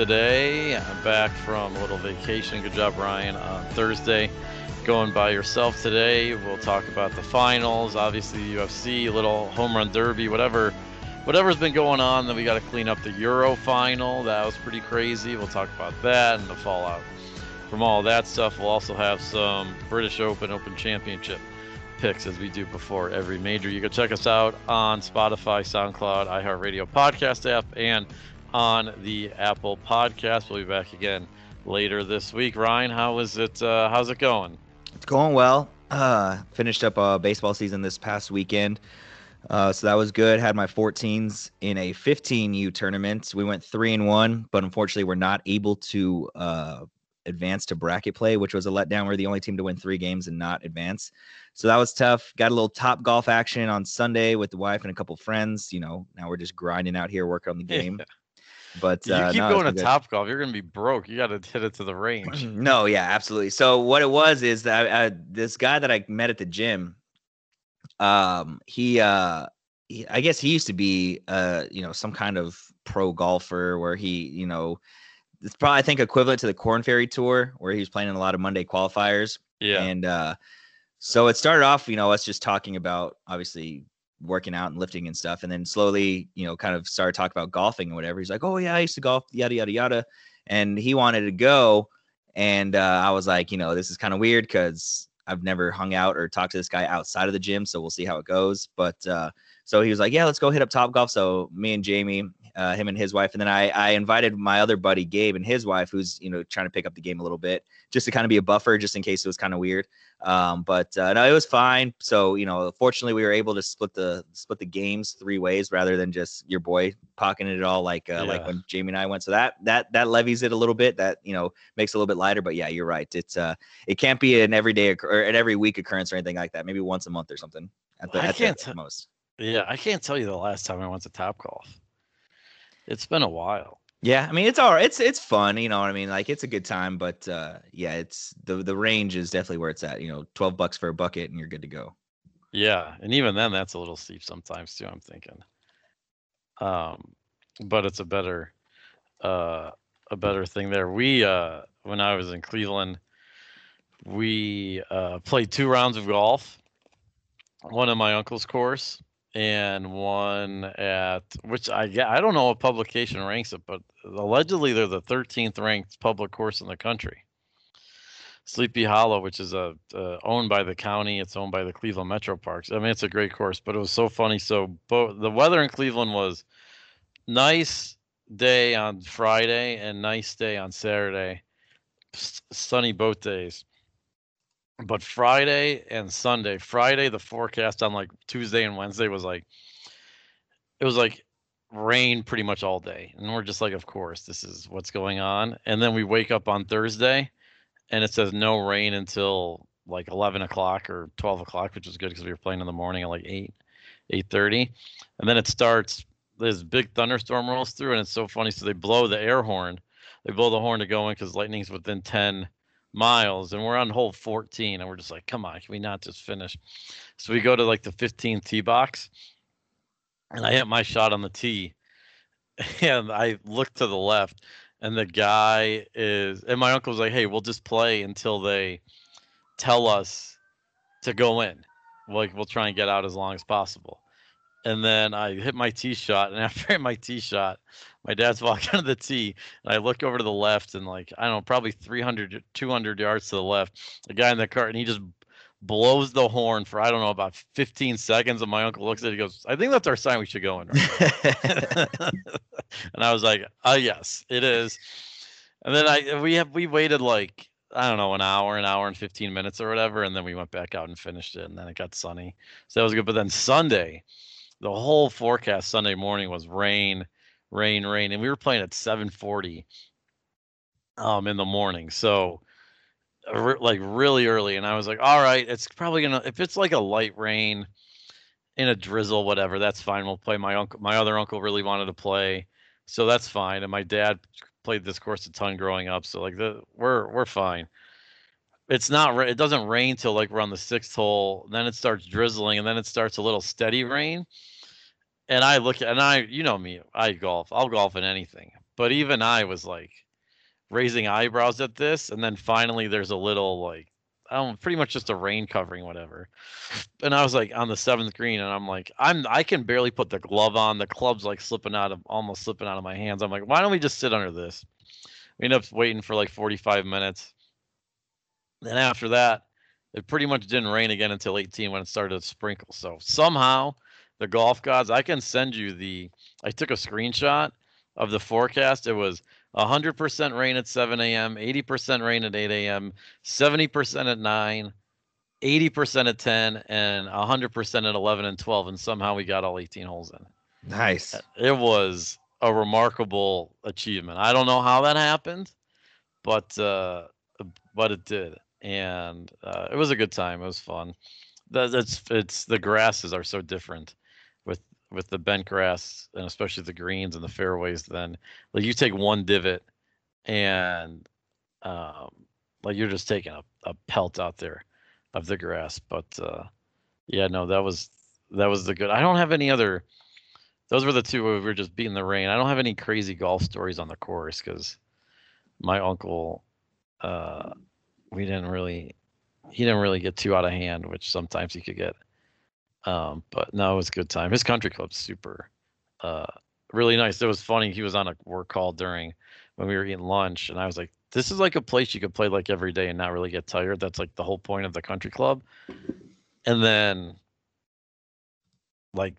today. I'm back from a little vacation. Good job, Ryan, on Thursday. Going by yourself today. We'll talk about the finals, obviously UFC, a little home run derby, whatever whatever's been going on. Then we got to clean up the Euro final. That was pretty crazy. We'll talk about that and the fallout from all that stuff. We'll also have some British Open, Open Championship picks as we do before every major. You can check us out on Spotify, SoundCloud, iHeartRadio podcast app, and on the Apple Podcast. We'll be back again later this week. Ryan, how is it? Uh, how's it going? It's going well. Uh, finished up a baseball season this past weekend. Uh, so that was good. Had my 14s in a 15U tournament. We went three and one, but unfortunately, we're not able to uh, advance to bracket play, which was a letdown. We're the only team to win three games and not advance. So that was tough. Got a little top golf action on Sunday with the wife and a couple friends. You know, now we're just grinding out here, working on the game. Yeah. But you uh, keep no, going to top golf, you're gonna be broke. You got to hit it to the range. no, yeah, absolutely. So what it was is that I, I, this guy that I met at the gym, um, he, uh, he, I guess he used to be, uh, you know, some kind of pro golfer where he, you know, it's probably I think equivalent to the Corn Ferry Tour where he was playing in a lot of Monday qualifiers. Yeah. And uh, so it started off, you know, us just talking about obviously working out and lifting and stuff, and then slowly, you know, kind of started talking about golfing and whatever. He's like, "Oh yeah, I used to golf, yada yada yada," and he wanted to go, and uh, I was like, you know, this is kind of weird because I've never hung out or talked to this guy outside of the gym, so we'll see how it goes. But uh, so he was like, "Yeah, let's go hit up Top Golf." So me and Jamie uh, him and his wife, and then I I invited my other buddy Gabe and his wife, who's you know trying to pick up the game a little bit, just to kind of be a buffer, just in case it was kind of weird. Um, but uh, no, it was fine. So you know, fortunately, we were able to split the split the games three ways rather than just your boy pocketing it all like uh, yeah. like when Jamie and I went. So that that that levies it a little bit. That you know makes it a little bit lighter. But yeah, you're right. It's uh it can't be an everyday or an every week occurrence or anything like that. Maybe once a month or something at the, I at can't the most. Yeah, I can't tell you the last time I went to Top Golf. It's been a while. Yeah, I mean it's all right. It's it's fun, you know what I mean? Like it's a good time, but uh yeah, it's the the range is definitely where it's at, you know, 12 bucks for a bucket and you're good to go. Yeah, and even then that's a little steep sometimes too, I'm thinking. Um but it's a better uh a better thing there. We uh when I was in Cleveland, we uh played two rounds of golf. One on my uncle's course and one at which I I don't know what publication ranks it, but allegedly they're the 13th ranked public course in the country. Sleepy Hollow, which is a uh, owned by the county, it's owned by the Cleveland Metro Parks. I mean, it's a great course, but it was so funny. So, both the weather in Cleveland was nice day on Friday and nice day on Saturday, S- sunny both days but Friday and Sunday, Friday the forecast on like Tuesday and Wednesday was like it was like rain pretty much all day. And we're just like, of course, this is what's going on. And then we wake up on Thursday and it says no rain until like 11 o'clock or 12 o'clock, which was good because we were playing in the morning at like 8, 8.30. And then it starts, this big thunderstorm rolls through and it's so funny. So they blow the air horn. They blow the horn to go in because lightning's within 10 miles and we're on hole 14 and we're just like come on can we not just finish so we go to like the 15th tee box and i hit my shot on the tee and i look to the left and the guy is and my uncle was like hey we'll just play until they tell us to go in like we'll try and get out as long as possible and then I hit my tee shot. And after my tee shot, my dad's walking to the tee, and I look over to the left, and like I don't know, probably 300, 200 yards to the left, a guy in the cart, and he just blows the horn for I don't know about 15 seconds. And my uncle looks at it, he goes, "I think that's our sign we should go in." Right and I was like, "Oh yes, it is." And then I we have we waited like I don't know, an hour, an hour and 15 minutes or whatever. And then we went back out and finished it. And then it got sunny. So that was good. But then Sunday, the whole forecast Sunday morning was rain, rain, rain, and we were playing at 7:40 um in the morning. So like really early and I was like, "All right, it's probably going to if it's like a light rain in a drizzle whatever, that's fine. We'll play my uncle my other uncle really wanted to play. So that's fine. And my dad played this course a ton growing up, so like the we're we're fine it's not it doesn't rain till like we're on the sixth hole then it starts drizzling and then it starts a little steady rain and I look at and I you know me, I golf. I'll golf in anything. But even I was like raising eyebrows at this and then finally there's a little like I don't pretty much just a rain covering whatever. And I was like on the seventh green and I'm like, I'm I can barely put the glove on. The club's like slipping out of almost slipping out of my hands. I'm like, why don't we just sit under this? We end up waiting for like 45 minutes. Then after that, it pretty much didn't rain again until 18 when it started to sprinkle. So somehow the golf gods, I can send you the. I took a screenshot of the forecast. It was 100% rain at 7 a.m., 80% rain at 8 a.m., 70% at 9, 80% at 10, and 100% at 11 and 12. And somehow we got all 18 holes in. Nice. It was a remarkable achievement. I don't know how that happened, but uh, but it did, and uh, it was a good time. It was fun. That's it's the grasses are so different with the bent grass and especially the greens and the fairways. Then like you take one divot and um, like you're just taking a, a pelt out there of the grass. But uh, yeah, no, that was that was the good. I don't have any other those were the two where we were just beating the rain. I don't have any crazy golf stories on the course because my uncle, uh, we didn't really, he didn't really get too out of hand, which sometimes he could get. Um, but no, it was a good time. His country club's super, uh, really nice. It was funny. He was on a work call during when we were eating lunch, and I was like, "This is like a place you could play like every day and not really get tired." That's like the whole point of the country club. And then, like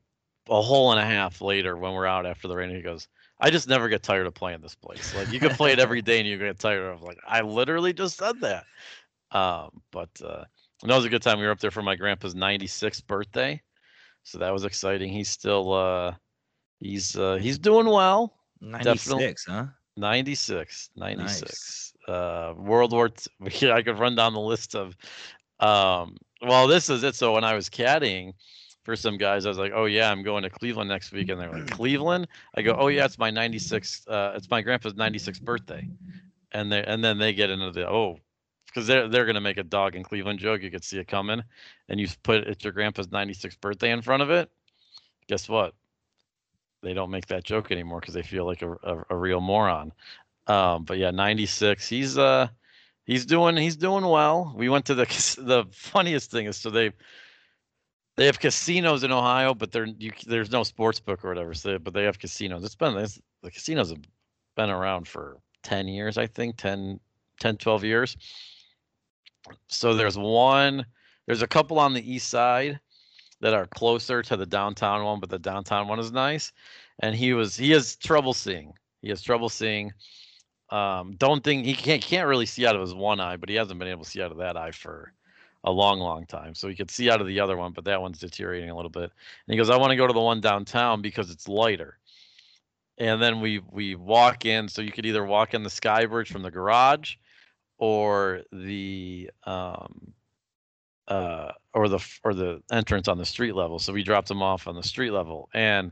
a hole and a half later when we're out after the rain, he goes, I just never get tired of playing this place. Like you can play it every day and you get tired of like I literally just said that. Um, but uh that was a good time. We were up there for my grandpa's 96th birthday. So that was exciting. He's still uh he's uh he's doing well. 96, huh? 96. 96. Nice. Uh World War i could run down the list of um well this is it. So when I was caddying, for some guys, I was like, "Oh yeah, I'm going to Cleveland next week," and they're like, "Cleveland?" I go, "Oh yeah, it's my 96th. Uh, it's my grandpa's 96th birthday," and they and then they get into the oh, because they're they're gonna make a dog in Cleveland joke. You could see it coming, and you put it's your grandpa's 96th birthday in front of it. Guess what? They don't make that joke anymore because they feel like a, a, a real moron. Um, but yeah, 96. He's uh he's doing he's doing well. We went to the the funniest thing is so they they have casinos in Ohio, but you, there's no sports book or whatever. So, but they have casinos. It's been it's, the casinos have been around for 10 years, I think, 10, 10, 12 years. So there's one, there's a couple on the east side that are closer to the downtown one, but the downtown one is nice. And he was he has trouble seeing. He has trouble seeing. Um, don't think he can't can't really see out of his one eye, but he hasn't been able to see out of that eye for a long, long time. So he could see out of the other one, but that one's deteriorating a little bit. And he goes, I want to go to the one downtown because it's lighter. And then we we walk in, so you could either walk in the sky bridge from the garage, or the um, uh, or the or the entrance on the street level. So we dropped him off on the street level, and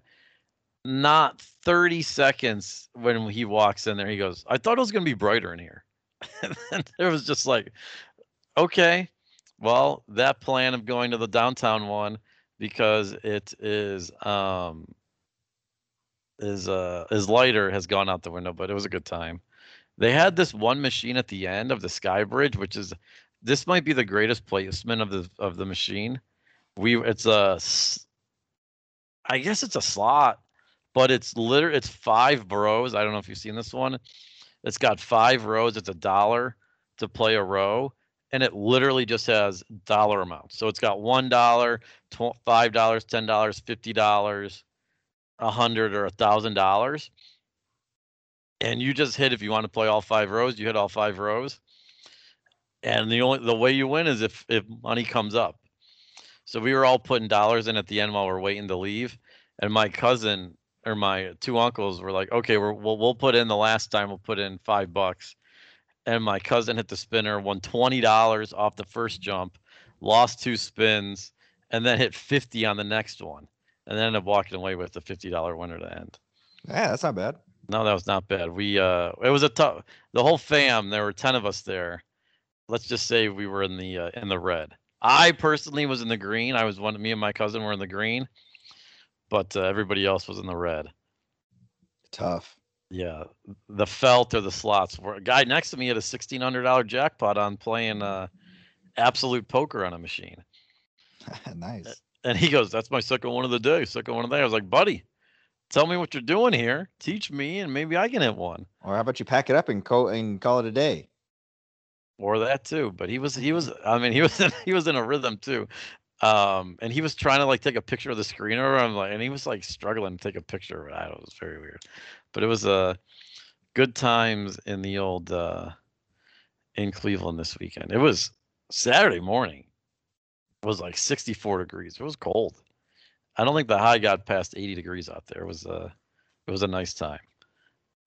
not 30 seconds when he walks in there, he goes, "I thought it was going to be brighter in here." and it was just like, okay, well, that plan of going to the downtown one because it is um is uh is lighter has gone out the window, but it was a good time. They had this one machine at the end of the Sky Bridge, which is this might be the greatest placement of the of the machine. We it's a I guess it's a slot, but it's literally it's five rows. I don't know if you've seen this one. It's got five rows. It's a dollar to play a row, and it literally just has dollar amounts. So it's got one dollar, five dollars, ten dollars, fifty dollars, a hundred or a thousand dollars, and you just hit if you want to play all five rows. You hit all five rows, and the only the way you win is if if money comes up. So we were all putting dollars in at the end while we're waiting to leave, and my cousin or my two uncles were like, "Okay, we're, we'll we'll put in the last time. We'll put in five bucks." and my cousin hit the spinner, won twenty dollars off the first jump, lost two spins, and then hit fifty on the next one, and then ended up walking away with the fifty dollar winner to end. Yeah, that's not bad. No, that was not bad. We uh, it was a tough. The whole fam, there were ten of us there. Let's just say we were in the uh, in the red. I personally was in the green. I was one. Me and my cousin were in the green. but uh, everybody else was in the red. Tough. Yeah, the felt or the slots. Were, a guy next to me had a sixteen hundred dollar jackpot on playing uh, absolute poker on a machine, nice. and he goes, "That's my second one of the day, second one of the day." I was like, "Buddy, tell me what you're doing here. Teach me, and maybe I can hit one." Or how about you pack it up and call and call it a day? or that too. But he was he was I mean he was in, he was in a rhythm too. Um, and he was trying to like take a picture of the screen or I'm like, and he was like struggling to take a picture. of it. I don't know, it was very weird, but it was a uh, good times in the old uh, in Cleveland this weekend. It was Saturday morning. It was like 64 degrees. It was cold. I don't think the high got past 80 degrees out there. It was a uh, it was a nice time.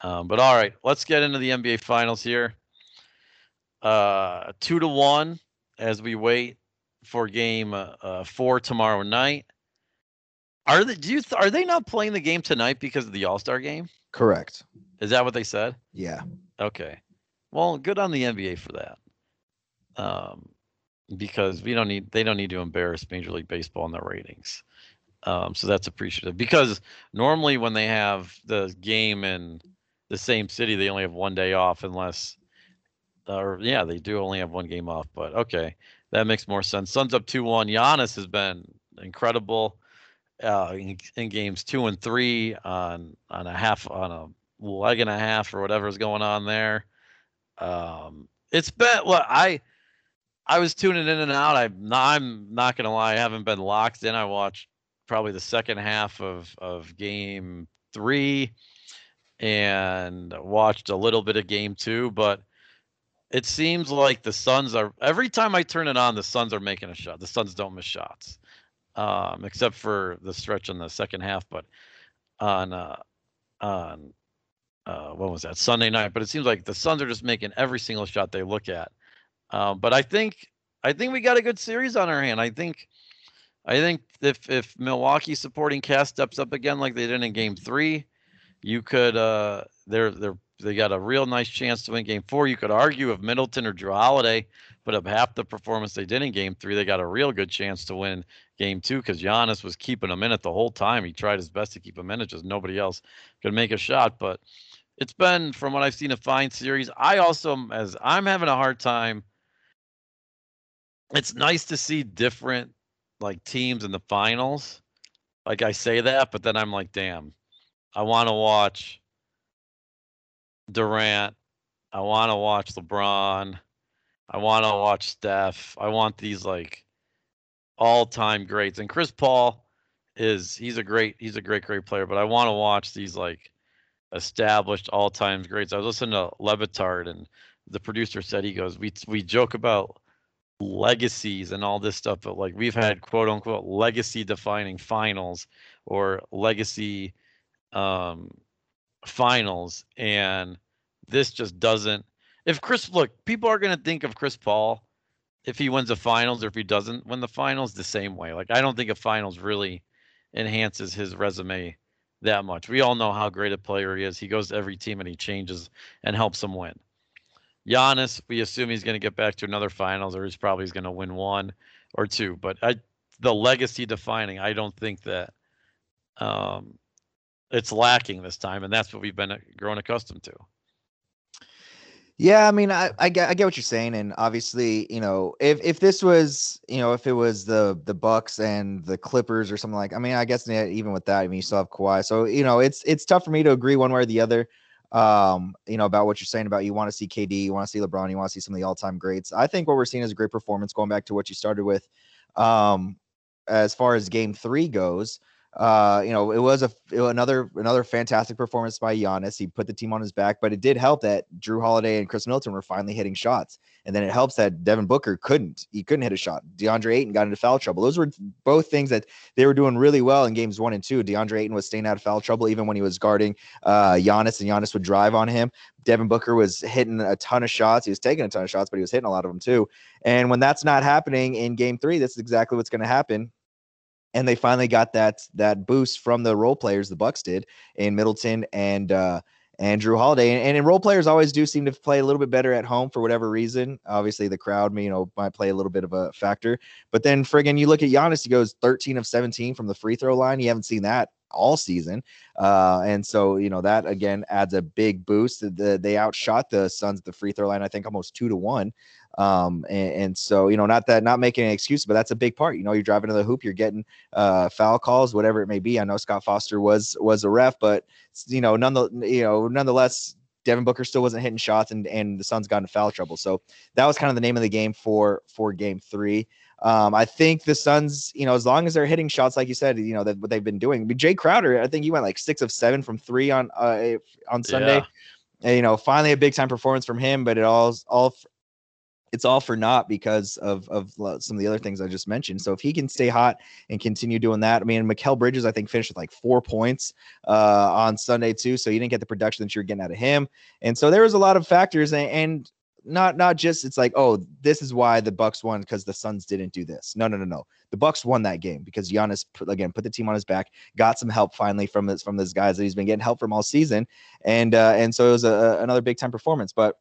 Um, but all right, let's get into the NBA finals here uh, two to one as we wait for game uh, uh, four tomorrow night. Are they? Do you? Th- are they not playing the game tonight because of the All Star game? Correct. Is that what they said? Yeah. Okay. Well, good on the NBA for that. Um, because we don't need they don't need to embarrass Major League Baseball in their ratings. Um, so that's appreciative because normally when they have the game in the same city, they only have one day off unless or yeah, they do only have one game off, but okay, that makes more sense. Suns up two one. Giannis has been incredible uh, in, in, games two and three on on a half on a leg and a half or whatever is going on there. Um, it's been well, I I was tuning in and out. I I'm not gonna lie, I haven't been locked in. I watched probably the second half of of game three and watched a little bit of game two, but it seems like the Suns are every time I turn it on, the Suns are making a shot. The Suns don't miss shots, um, except for the stretch in the second half. But on uh, on uh, what was that Sunday night? But it seems like the Suns are just making every single shot they look at. Um, but I think I think we got a good series on our hand. I think I think if if Milwaukee supporting cast steps up again like they did in Game Three, you could uh, they're they're they got a real nice chance to win game four. You could argue if Middleton or Jrue Holiday put up half the performance they did in game three, they got a real good chance to win game two because Giannis was keeping them in it the whole time. He tried his best to keep them in it, just nobody else could make a shot. But it's been, from what I've seen, a fine series. I also, as I'm having a hard time, it's nice to see different like teams in the finals. Like I say that, but then I'm like, damn, I want to watch Durant. I want to watch LeBron. I want to watch Steph. I want these like all-time greats. And Chris Paul is he's a great he's a great great player, but I want to watch these like established all-time greats. I was listening to Le Batard and the producer said he goes, "We we joke about legacies and all this stuff, but like we've had quote unquote legacy defining finals or legacy um finals and this just doesn't if Chris look, people are going to think of Chris Paul if he wins the finals or if he doesn't win the finals the same way. Like I don't think a finals really enhances his resume that much. We all know how great a player he is. He goes to every team and he changes and helps them win. Giannis, we assume he's going to get back to another finals or he's probably going to win one or two. But I, the legacy defining, I don't think that um, it's lacking this time, and that's what we've been uh, grown accustomed to. Yeah, I mean, I, I get I get what you're saying, and obviously, you know, if if this was, you know, if it was the the Bucks and the Clippers or something like, I mean, I guess even with that, I mean, you still have Kawhi, so you know, it's it's tough for me to agree one way or the other. Um, you know, about what you're saying about you want to see KD, you want to see LeBron, you want to see some of the all time greats. I think what we're seeing is a great performance. Going back to what you started with, um, as far as Game Three goes, uh, you know, it was a it, another another fantastic performance by Giannis. He put the team on his back, but it did help that Jrue Holiday and Khris Middleton were finally hitting shots, and then it helps that Devin Booker couldn't. He couldn't hit a shot. DeAndre Ayton got into foul trouble. Those were both things that they were doing really well in games one and two. DeAndre Ayton was staying out of foul trouble even when he was guarding uh, Giannis, and Giannis would drive on him. Devin Booker was hitting a ton of shots. He was taking a ton of shots, but he was hitting a lot of them too. And when that's not happening in game three, this is exactly what's going to happen and they finally got that that boost from the role players the Bucks did in Middleton and uh, and Holiday. And, and role players always do seem to play a little bit better at home for whatever reason. Obviously, the crowd, you know, might play a little bit of a factor. But then, friggin', you look at Giannis, he goes 13 of 17 from the free throw line. You haven't seen that all season. Uh, and so, you know, that again adds a big boost. The, they outshot the Suns at the free throw line, I think almost two to one. Um, and, and, so, you know, not that, not making an excuse, but that's a big part. You know, you're driving to the hoop, you're getting uh, foul calls, whatever it may be. I know Scott Foster was, was a ref, but, you know, none the, you know, nonetheless, Devin Booker still wasn't hitting shots and, and the Suns got in foul trouble. So that was kind of the name of the game for, for game three. Um, I think the Suns, you know, as long as they're hitting shots, like you said, you know, that what they've been doing. But Jae Crowder, I think he went like six of seven from three on uh, on Sunday. Yeah. And, you know, finally a big time performance from him, but it all all it's all for naught because of of some of the other things I just mentioned. So if he can stay hot and continue doing that, I mean, Mikal Bridges I think finished with like four points uh, on Sunday too, so you didn't get the production that you're getting out of him, and so there was a lot of factors, and, and not not just it's like oh this is why the Bucks won because the Suns didn't do this. No no no no. The Bucks won that game because Giannis again put the team on his back, got some help finally from this from those guys that he's been getting help from all season, and uh, and so it was a, another big time performance. But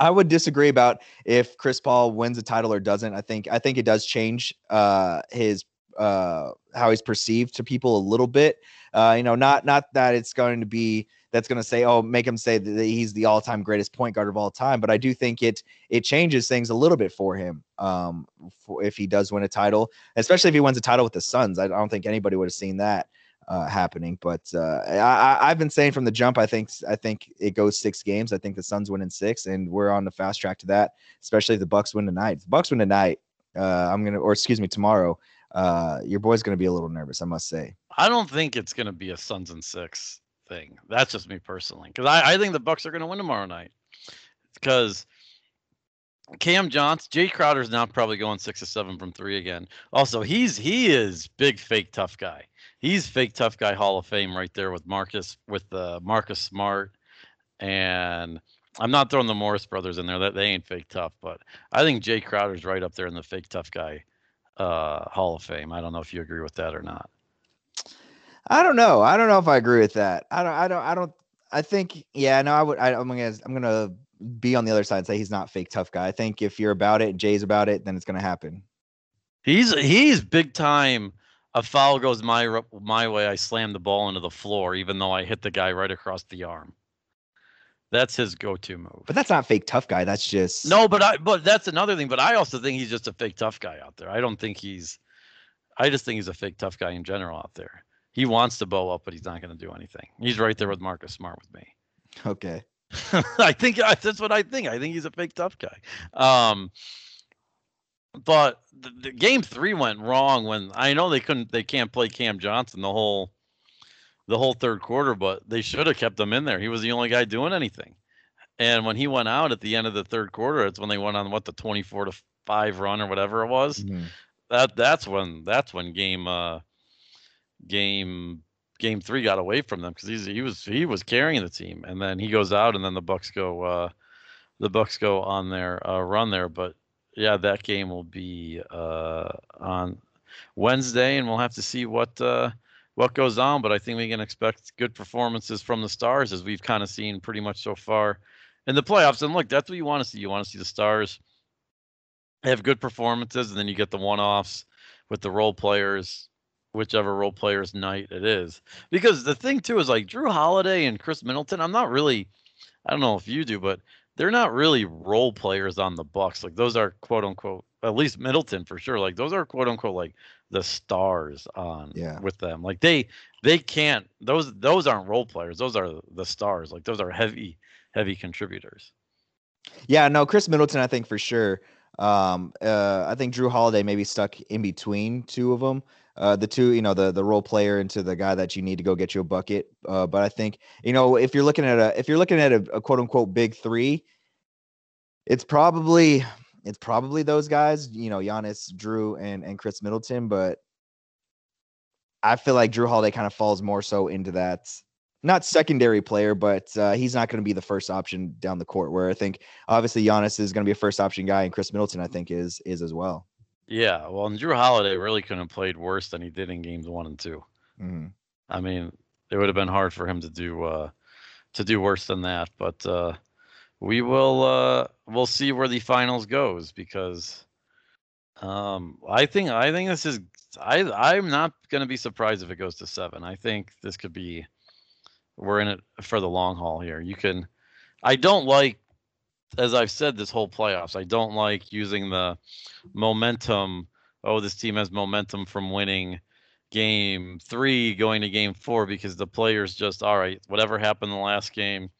I would disagree about if Chris Paul wins a title or doesn't. I think I think it does change uh, his uh, how he's perceived to people a little bit. Uh, you know, not not that it's going to be that's going to say, oh, make him say that he's the all-time greatest point guard of all time. But I do think it it changes things a little bit for him um, for, if he does win a title, especially if he wins a title with the Suns. I don't think anybody would have seen that uh, happening. But uh, I, have been saying from the jump, I think I think it goes six games. I think the Suns win in six, and we're on the fast track to that. Especially if the Bucks win tonight. If the Bucks win tonight, uh, I'm gonna, or excuse me, tomorrow. Uh, your boy's gonna be a little nervous, I must say. I don't think it's gonna be a Suns and six thing. That's just me personally, because I, I think the Bucks are to win tomorrow night. Because Cam Johnson, Jae Crowder's now probably going six or seven from three again. Also, he's he is big fake tough guy. He's fake tough guy Hall of Fame right there with Marcus with uh, Marcus Smart, and I'm not throwing the Morris brothers in there. That they ain't fake tough, but I think Jae Crowder's right up there in the fake tough guy uh, Hall of Fame. I don't know if you agree with that or not. I don't know. I don't know if I agree with that. I don't. I don't. I don't. I think. Yeah. No. I would. I, am gonna. I'm gonna be on the other side and say he's not fake tough guy. I think if you're about it, Jae's about it, then it's gonna happen. He's he's big time. A foul goes my my way. I slam the ball into the floor, even though I hit the guy right across the arm. That's his go-to move. But that's not fake tough guy. That's just no. But I. But that's another thing. But I also think he's just a fake tough guy out there. I don't think he's. I just think he's a fake tough guy in general out there. He wants to bow up, but he's not going to do anything. He's right there with Marcus Smart with me. Okay. I think that's what I think. I think he's a fake tough guy. Um, but the, the, game three went wrong when I know they couldn't, they can't play Cam Johnson the whole, the whole third quarter, but they should have kept him in there. He was the only guy doing anything. And when he went out at the end of the third quarter, it's when they went on what the twenty-four to five run or whatever it was. Mm-hmm. That that's when that's when game uh game game three got away from them because he was he was carrying the team, and then he goes out, and then the Bucks go uh, the Bucks go on their uh, run there. But yeah, that game will be uh, on Wednesday, and we'll have to see what uh, what goes on. But I think we can expect good performances from the Stars, as we've kind of seen pretty much so far in the playoffs. And look, that's what you want to see. You want to see the Stars have good performances, and then you get the one-offs with the role players whichever role player's night it is. Because the thing too is like Jrue Holiday and Khris Middleton, I'm not really I don't know if you do, but they're not really role players on the Bucks. Like those are quote unquote at least Middleton for sure. Like those are quote unquote like the stars on yeah. with them. Like they they can't those those aren't role players. Those are the stars. Like those are heavy heavy contributors. Yeah, no, Khris Middleton I think for sure. Um uh I think Jrue Holiday maybe stuck in between two of them uh, the two, you know, the the role player into the guy that you need to go get you a bucket. Uh, but I think, you know, if you're looking at a if you're looking at a, a quote unquote big three, it's probably it's probably those guys, you know, Giannis, Jrue, and and Khris Middleton. But I feel like Jrue Holiday kind of falls more so into that not secondary player, but uh, he's not going to be the first option down the court. Where I think obviously Giannis is going to be a first option guy, and Khris Middleton I think is is as well. Yeah, well, and Jrue Holiday really couldn't have played worse than he did in games one and 2 mm-hmm. I mean, it would have been hard for him to do uh, to do worse than that. But uh, we will uh, we'll see where the finals goes because um, I think I think this is I I'm not going to be surprised if it goes to seven. I think this could be we're in it for the long haul here. You can I don't like as I've said this whole playoffs. I don't like using the momentum. Oh, this team has momentum from winning game three going to game four because the players just all right. Whatever happened in the last game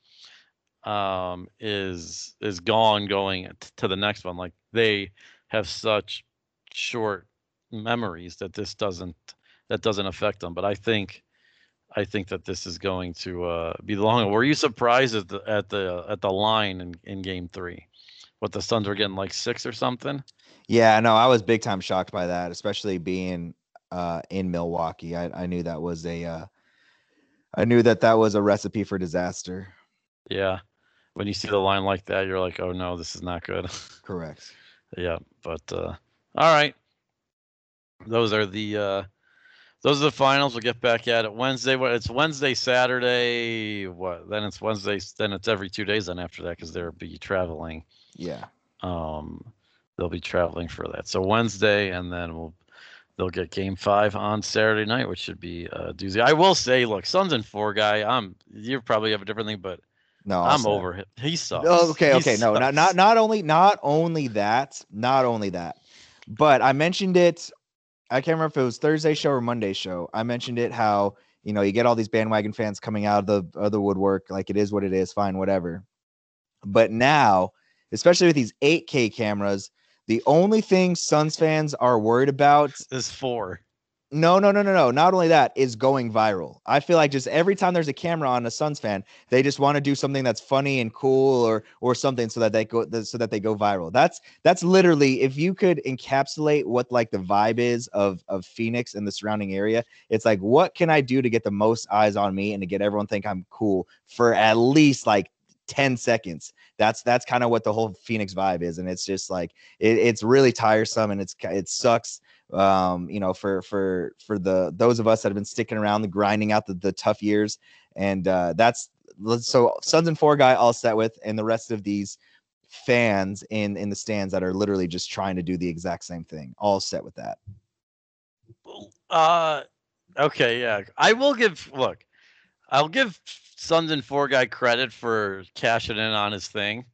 um, is is gone going to the next one. Like they have such short memories that this doesn't that doesn't affect them. But I think I think that this is going to uh, be long. Were you surprised at the at the at the line in, in game three? What the Suns were getting like six or something? Yeah, no, I was big time shocked by that, especially being uh, in Milwaukee. I, I knew that was a uh, I knew that that was a recipe for disaster. Yeah, when you see the line like that, you're like, oh no, this is not good. Correct. yeah, but uh, all right, those are the uh, those are the finals. We'll get back at it Wednesday. What it's Wednesday, Saturday. What then? It's Wednesday. Then it's every two days. Then after that, because they'll be traveling. Yeah. Um, they'll be traveling for that. So Wednesday, and then we'll they'll get Game Five on Saturday night, which should be a doozy. I will say, look, Suns and four guy. I'm you probably have a different thing, but No, I'm over him. He sucks. Oh, okay, He okay. No, not not not only not only that, not only that, but I mentioned it. I can't remember if it was Thursday show or Monday show. I mentioned it how you know you get all these bandwagon fans coming out of the other woodwork, like it is what it is, fine, whatever. But now, especially with these 8K cameras, the only thing Suns fans are worried about is four. No, no, no, no, no. Not only that is going viral. I feel like just every time there's a camera on a Suns fan, they just want to do something that's funny and cool or or something so that they go so that they go viral. That's that's literally if you could encapsulate what like the vibe is of of Phoenix and the surrounding area, it's like what can I do to get the most eyes on me and to get everyone think I'm cool for at least like 10 seconds. That's that's kind of what the whole Phoenix vibe is and it's just like it, it's really tiresome and it's it sucks um you know for for for the those of us that have been sticking around the grinding out the, the tough years and uh that's so Suns and four guy all set with and the rest of these fans in in the stands that are literally just trying to do the exact same thing all set with that Uh, okay, yeah. I will give. Look, I'll give Suns and Four guy credit for cashing in on his thing.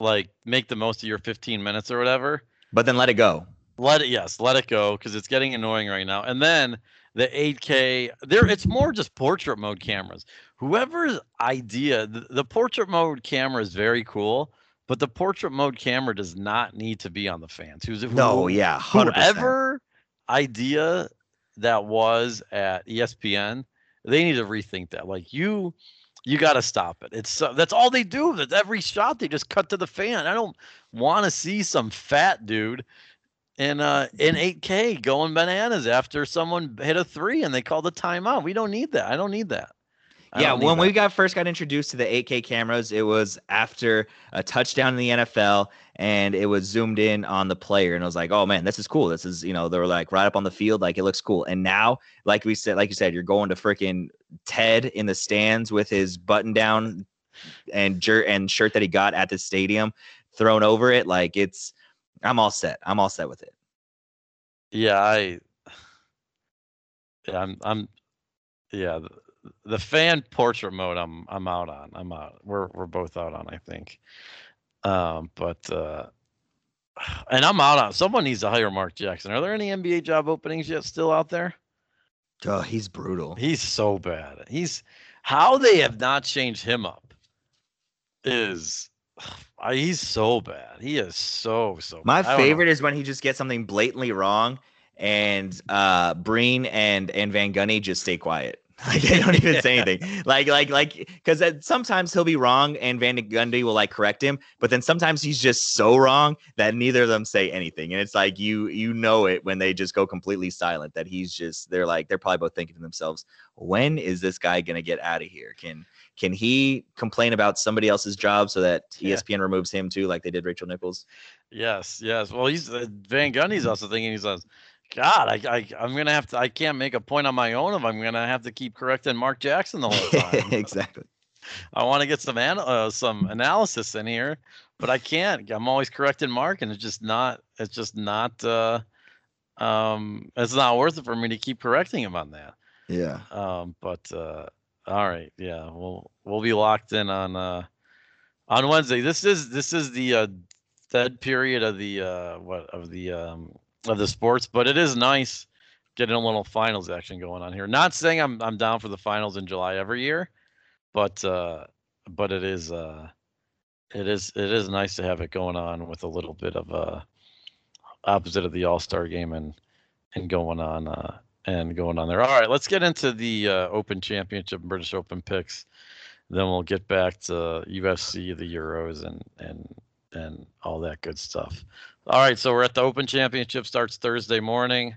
Like, make the most of your 15 minutes or whatever. But then let it go. Let it, yes, let it go because it's getting annoying right now. And then the 8K, there, it's more just portrait mode cameras. Whoever's idea, the, the portrait mode camera is very cool, but the portrait mode camera does not need to be on the fans. Who's No, yeah, hundred percent. whoever idea that was at ESPN, they need to rethink that. Like you, you got to stop it. It's so, that's all they do. That's every shot they just cut to the fan. I don't want to see some fat dude in uh in 8K going bananas after someone hit a three and they called the timeout. We don't need that. I don't need that. I Yeah, when we got first got introduced to the 8K cameras, it was after a touchdown in the NFL, and it was zoomed in on the player, and I was like, "Oh man, this is cool. This is you know they were like right up on the field, like it looks cool." And now, like we said, like you said, you're going to freaking Ted in the stands with his button down and jer- and shirt that he got at the stadium thrown over it. Like it's, I'm all set. I'm all set with it. Yeah, I. Yeah, I'm. I'm. Yeah, the, the fan portrait mode. I'm. I'm out on. I'm out. We're we're both out on. I think. Um, but uh, and I'm out on. Someone needs to hire Mark Jackson. Are there any NBA job openings yet still out there? Oh, he's brutal. He's so bad. He's how they have not changed him up. Is he's so bad. He is so so. My bad. I favorite is when he just gets something blatantly wrong, and uh Breen and and Van Gundy just stay quiet. Like they don't even say anything. Like like like because sometimes he'll be wrong and Van Gundy will like correct him, but then sometimes he's just so wrong that neither of them say anything, and it's like you you know it when they just go completely silent that he's just they're like they're probably both thinking to themselves, when is this guy gonna get out of here? Can can he complain about somebody else's job so that Yeah. ESPN removes him too, like they did Rachel Nichols? Yes, yes. Well, he's uh, Van Gundy's also thinking he says, "God, I, I, I'm gonna have to. I can't make a point on my own if I'm gonna have to keep correcting Mark Jackson the whole time." exactly. I want to get some an, uh, some analysis in here, but I can't. I'm always correcting Mark, and it's just not. It's just not. Uh, um, it's not worth it for me to keep correcting him on that. Yeah. Um, but uh, all right, yeah, we'll we'll be locked in on uh, on Wednesday. This is this is the uh, dead period of the uh, what of the um, of the sports, but it is nice getting a little finals action going on here. Not saying I'm I'm down for the finals in July every year, but uh, but it is uh, it is it is nice to have it going on with a little bit of uh, opposite of the All Star game and and going on uh, and going on there. All right, let's get into the uh, Open Championship, British Open picks. Then we'll get back to UFC, the Euros, and and and all that good stuff. All right, so we're at the Open Championship. Starts Thursday morning,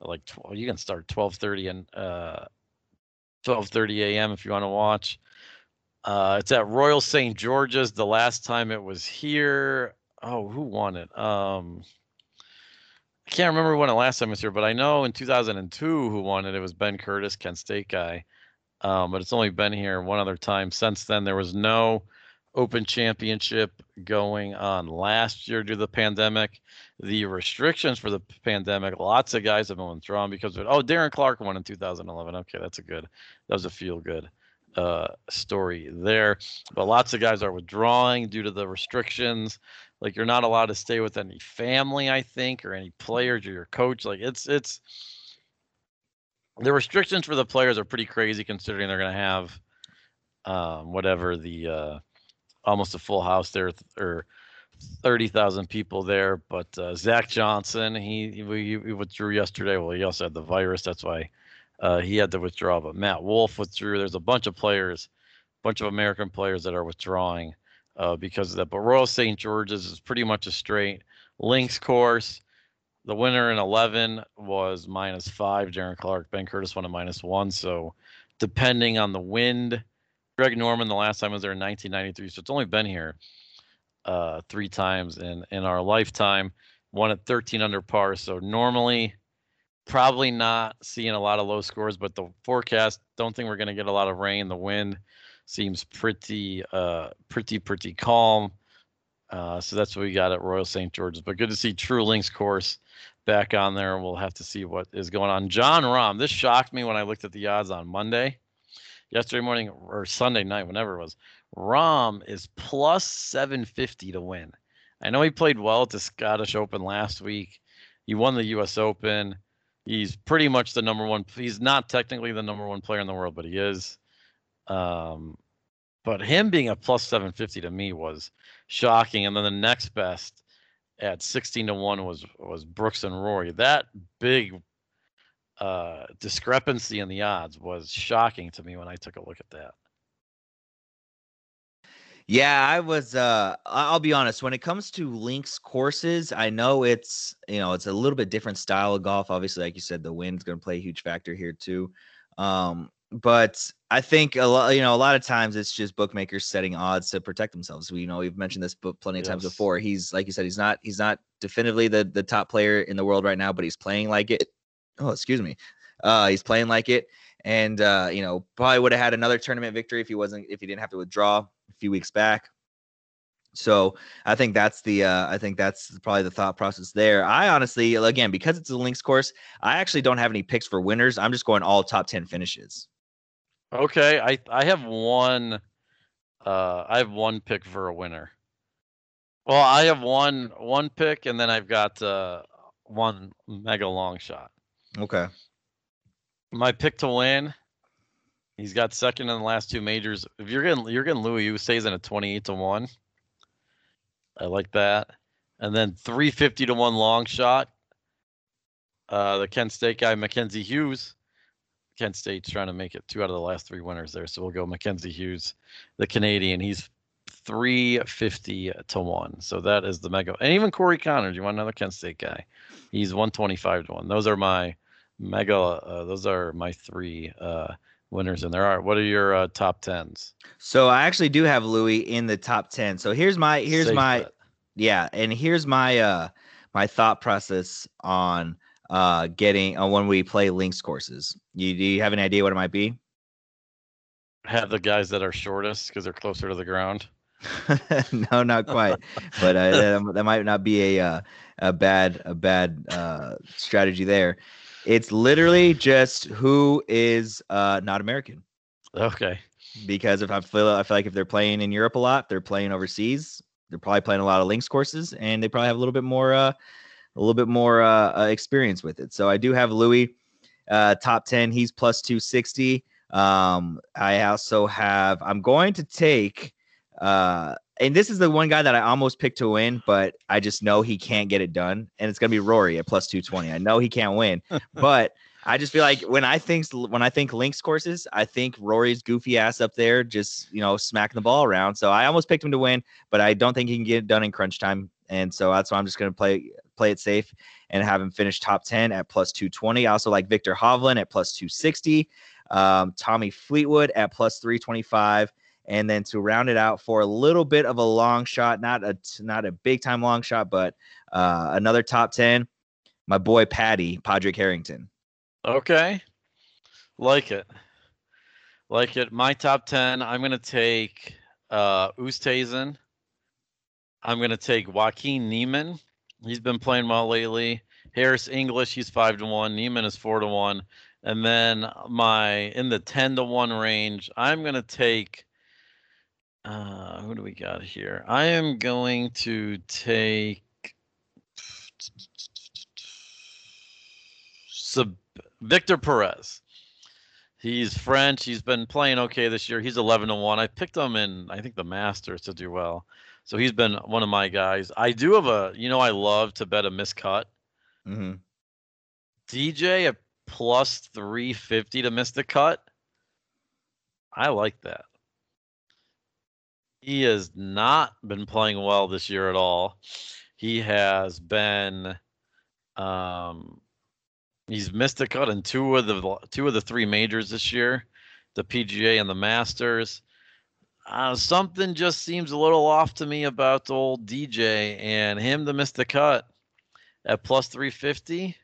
like 12, you can start 12:30 and uh, 12:30 a.m. if you want to watch. Uh, it's at Royal St. George's. The last time it was here, oh, who won it? Um, I can't remember when the last time was here, but I know in 2002 who won it. It was Ben Curtis, Kent State guy. Um, but it's only been here one other time since then. There was no Open Championship going on last year due to the pandemic. The restrictions for the pandemic, lots of guys have been withdrawn because of it. Oh, Darren Clarke won in 2011. Okay, that's a good, that was a feel good uh, story there. But lots of guys are withdrawing due to the restrictions. Like you're not allowed to stay with any family, I think, or any players or your coach. Like it's it's the restrictions for the players are pretty crazy considering they're going to have um, whatever the uh, almost a full house there or 30,000 people there. But uh, Zach Johnson, he, he, he withdrew yesterday. Well, he also had the virus. That's why uh, he had to withdraw. But Matt Wolff withdrew. There's a bunch of players, bunch of American players that are withdrawing uh, because of that. But Royal St. George's is pretty much a straight links course. The winner in 11 was minus five. Darren Clarke, Ben Curtis won a minus one. So depending on the wind, Greg Norman the last time was there in 1993. So it's only been here uh, three times in in our lifetime. Won at 13 under par. So normally, probably not seeing a lot of low scores. But the forecast don't think we're going to get a lot of rain. The wind seems pretty uh pretty pretty calm. Uh, so that's what we got at Royal St. George's. But good to see True Links course back on there. We'll have to see what is going on. Jon Rahm, this shocked me when I looked at the odds on Monday, yesterday morning or Sunday night, whenever it was. Rahm is plus 750 to win. I know he played well at the Scottish Open last week. He won the U.S. Open. He's pretty much the number one. He's not technically the number one player in the world, but he is. Um, but him being a plus 750 to me was shocking. And then the next best at 16 to 1 was was Brooks and Rory. That big uh, discrepancy in the odds was shocking to me when I took a look at that. Yeah, I was uh I'll be honest, when it comes to links courses, I know it's, you know, it's a little bit different style of golf. Obviously, like you said, the wind's going to play a huge factor here too. Um but I think a lot, you know, a lot of times it's just bookmakers setting odds to protect themselves. We you know we've mentioned this book plenty of yes. times before. He's like you said, he's not he's not definitively the the top player in the world right now, but he's playing like it. Oh, excuse me. Uh, he's playing like it, and uh, you know probably would have had another tournament victory if he wasn't if he didn't have to withdraw a few weeks back. So I think that's the uh, I think that's probably the thought process there. I honestly, again, because it's a links course, I actually don't have any picks for winners. I'm just going all top ten finishes. Okay, I I have one. Uh, I have one pick for a winner. Well, I have one one pick, and then I've got uh, one mega long shot. Okay. My pick to win. He's got second in the last two majors. If you're getting you're getting Louis Oosthuizen at twenty eight to one. I like that. And then three fifty to one long shot. Uh, the Kent State guy Mackenzie Hughes Kent State's trying to make it two out of the last three winners there. So we'll go Mackenzie Hughes, the Canadian. He's 350 to 1. So that is the mega. And even Corey Conners, you want another Kent State guy? He's 125 to 1. Those are my mega, uh, those are my three uh, winners in there. Are what are your uh, top 10s? So I actually do have Louis in the top 10. So here's my, here's Safe my, bet. yeah. And here's my, uh, my thought process on uh, getting uh, when we play links courses. You do you have an idea what it might be? have the guys that are shortest because they're closer to the ground. no, not quite. but uh, that, that might not be a uh, a bad a bad uh, strategy there. It's literally just who is uh, not American. Okay. Because if I feel I feel like if they're playing in Europe a lot, they're playing overseas. They're probably playing a lot of links courses, and they probably have a little bit more uh, a little bit more uh, uh experience with it. So I do have Louis uh, top ten. He's plus two sixty. Um, I also have. I'm going to take uh, and this is the one guy that I almost picked to win, but I just know he can't get it done. And it's gonna be Rory at plus 220. I know he can't win, but I just feel like when I think when I think links courses, I think Rory's goofy ass up there, just you know, smacking the ball around. So I almost picked him to win, but I don't think he can get it done in crunch time. And so that's why I'm just gonna play play it safe and have him finish top 10 at plus 220. I also like Viktor Hovland at plus 260, um, Tommy Fleetwood at plus 325 and then to round it out for a little bit of a long shot, not a not a big time long shot, but uh, another top ten. My boy Patty Padraig Harrington. Okay, like it, like it. My top ten. I'm gonna take uh, Oosthuizen. I'm gonna take Joaquin Niemann. He's been playing well lately. Harris English, he's five to one. Niemann is four to one. And then my in the ten to one range, I'm gonna take uh, who do we got here? I am going to take Sub- Victor Perez. He's French. He's been playing okay this year. He's 11 to 1. I picked him in, I think, the Masters to do well. So he's been one of my guys. I do have a, you know, I love to bet a miscut. Mm-hmm. DJ a plus 350 to miss the cut. I like that. He has not been playing well this year at all. He has been um he's missed a cut in two of the two of the three majors this year, the PGA and the Masters. Uh, something just seems a little off to me about old DJ and him to miss the cut at plus 350.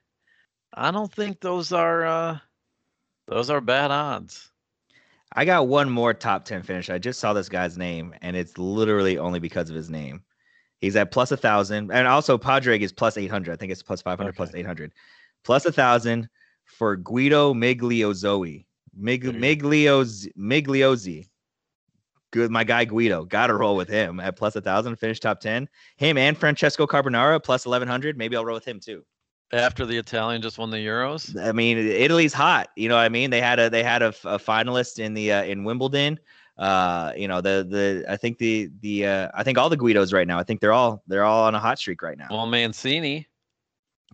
I don't think those are uh, those are bad odds. I got one more top 10 finish. I just saw this guy's name, and it's literally only because of his name. He's at plus a thousand, and also Padraig is plus 800. I think it's plus 500, okay. plus 800, plus a thousand for Guido Migliozzi. Mig, Miglioz, Migliozzi. Good, my guy Guido. Got to roll with him at plus a thousand, finish top 10. Him and Francesco Carbonara plus 1100. Maybe I'll roll with him too after the Italian just won the Euros. I mean, Italy's hot. You know what I mean? They had a they had a, a finalist in the uh, in Wimbledon. Uh, you know the the I think the the uh, I think all the Guidos right now. I think they're all they're all on a hot streak right now. Well, Mancini,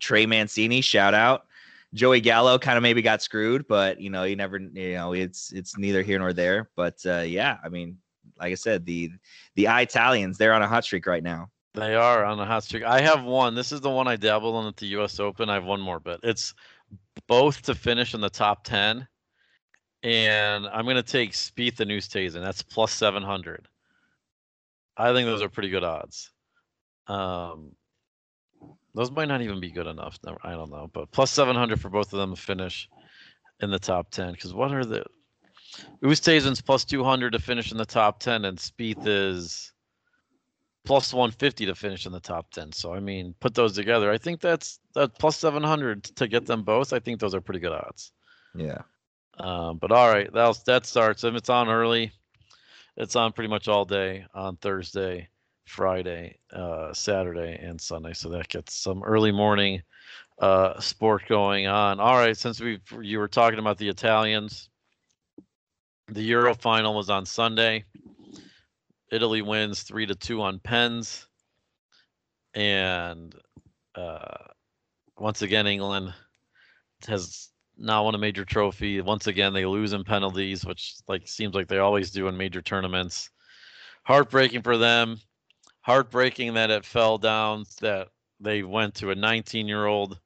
Trey Mancini, shout out. Joey Gallo kind of maybe got screwed, but you know you never you know it's it's neither here nor there. But uh, yeah, I mean, like I said, the the Italians they're on a hot streak right now. They are on a hot streak. I have one. This is the one I dabbled in at the U.S. Open. I have one more bet. It's both to finish in the top ten, and I'm going to take Speed Spieth and Oosthuizen. That's plus seven hundred. I think those are pretty good odds. Um, those might not even be good enough. I don't know, but plus seven hundred for both of them to finish in the top ten. Because what are the Oosthuizen's plus two hundred to finish in the top ten, and Spieth is plus 150 to finish in the top 10. So I mean, put those together. I think that's that plus 700 to get them both. I think those are pretty good odds. Yeah. Um, but all right, that that starts. If it's on early, it's on pretty much all day on Thursday, Friday, uh, Saturday, and Sunday. So that gets some early morning uh, sport going on. All right, since we you were talking about the Italians, the Euro final was on Sunday. Italy wins three to two on pens, and uh, once again England has not won a major trophy. Once again they lose in penalties, which like seems like they always do in major tournaments. Heartbreaking for them. Heartbreaking that it fell down. That they went to a 19-year-old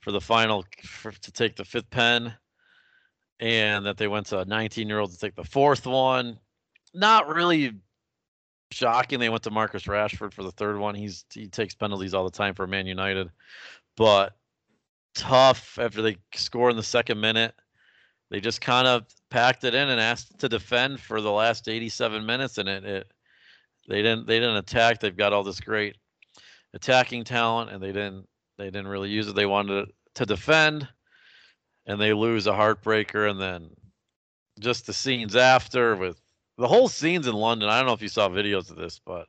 for the final for, to take the fifth pen, and that they went to a 19-year-old to take the fourth one. Not really shocking they went to Marcus Rashford for the third one. He's he takes penalties all the time for Man United, but tough after they score in the second minute. they just kind of packed it in and asked to defend for the last 87 minutes, and it, it they didn't they didn't attack. They've got all this great attacking talent, and they didn't they didn't really use it. They wanted to defend, and they lose a heartbreaker, and then just the scenes after with the whole scenes in London. I don't know if you saw videos of this, but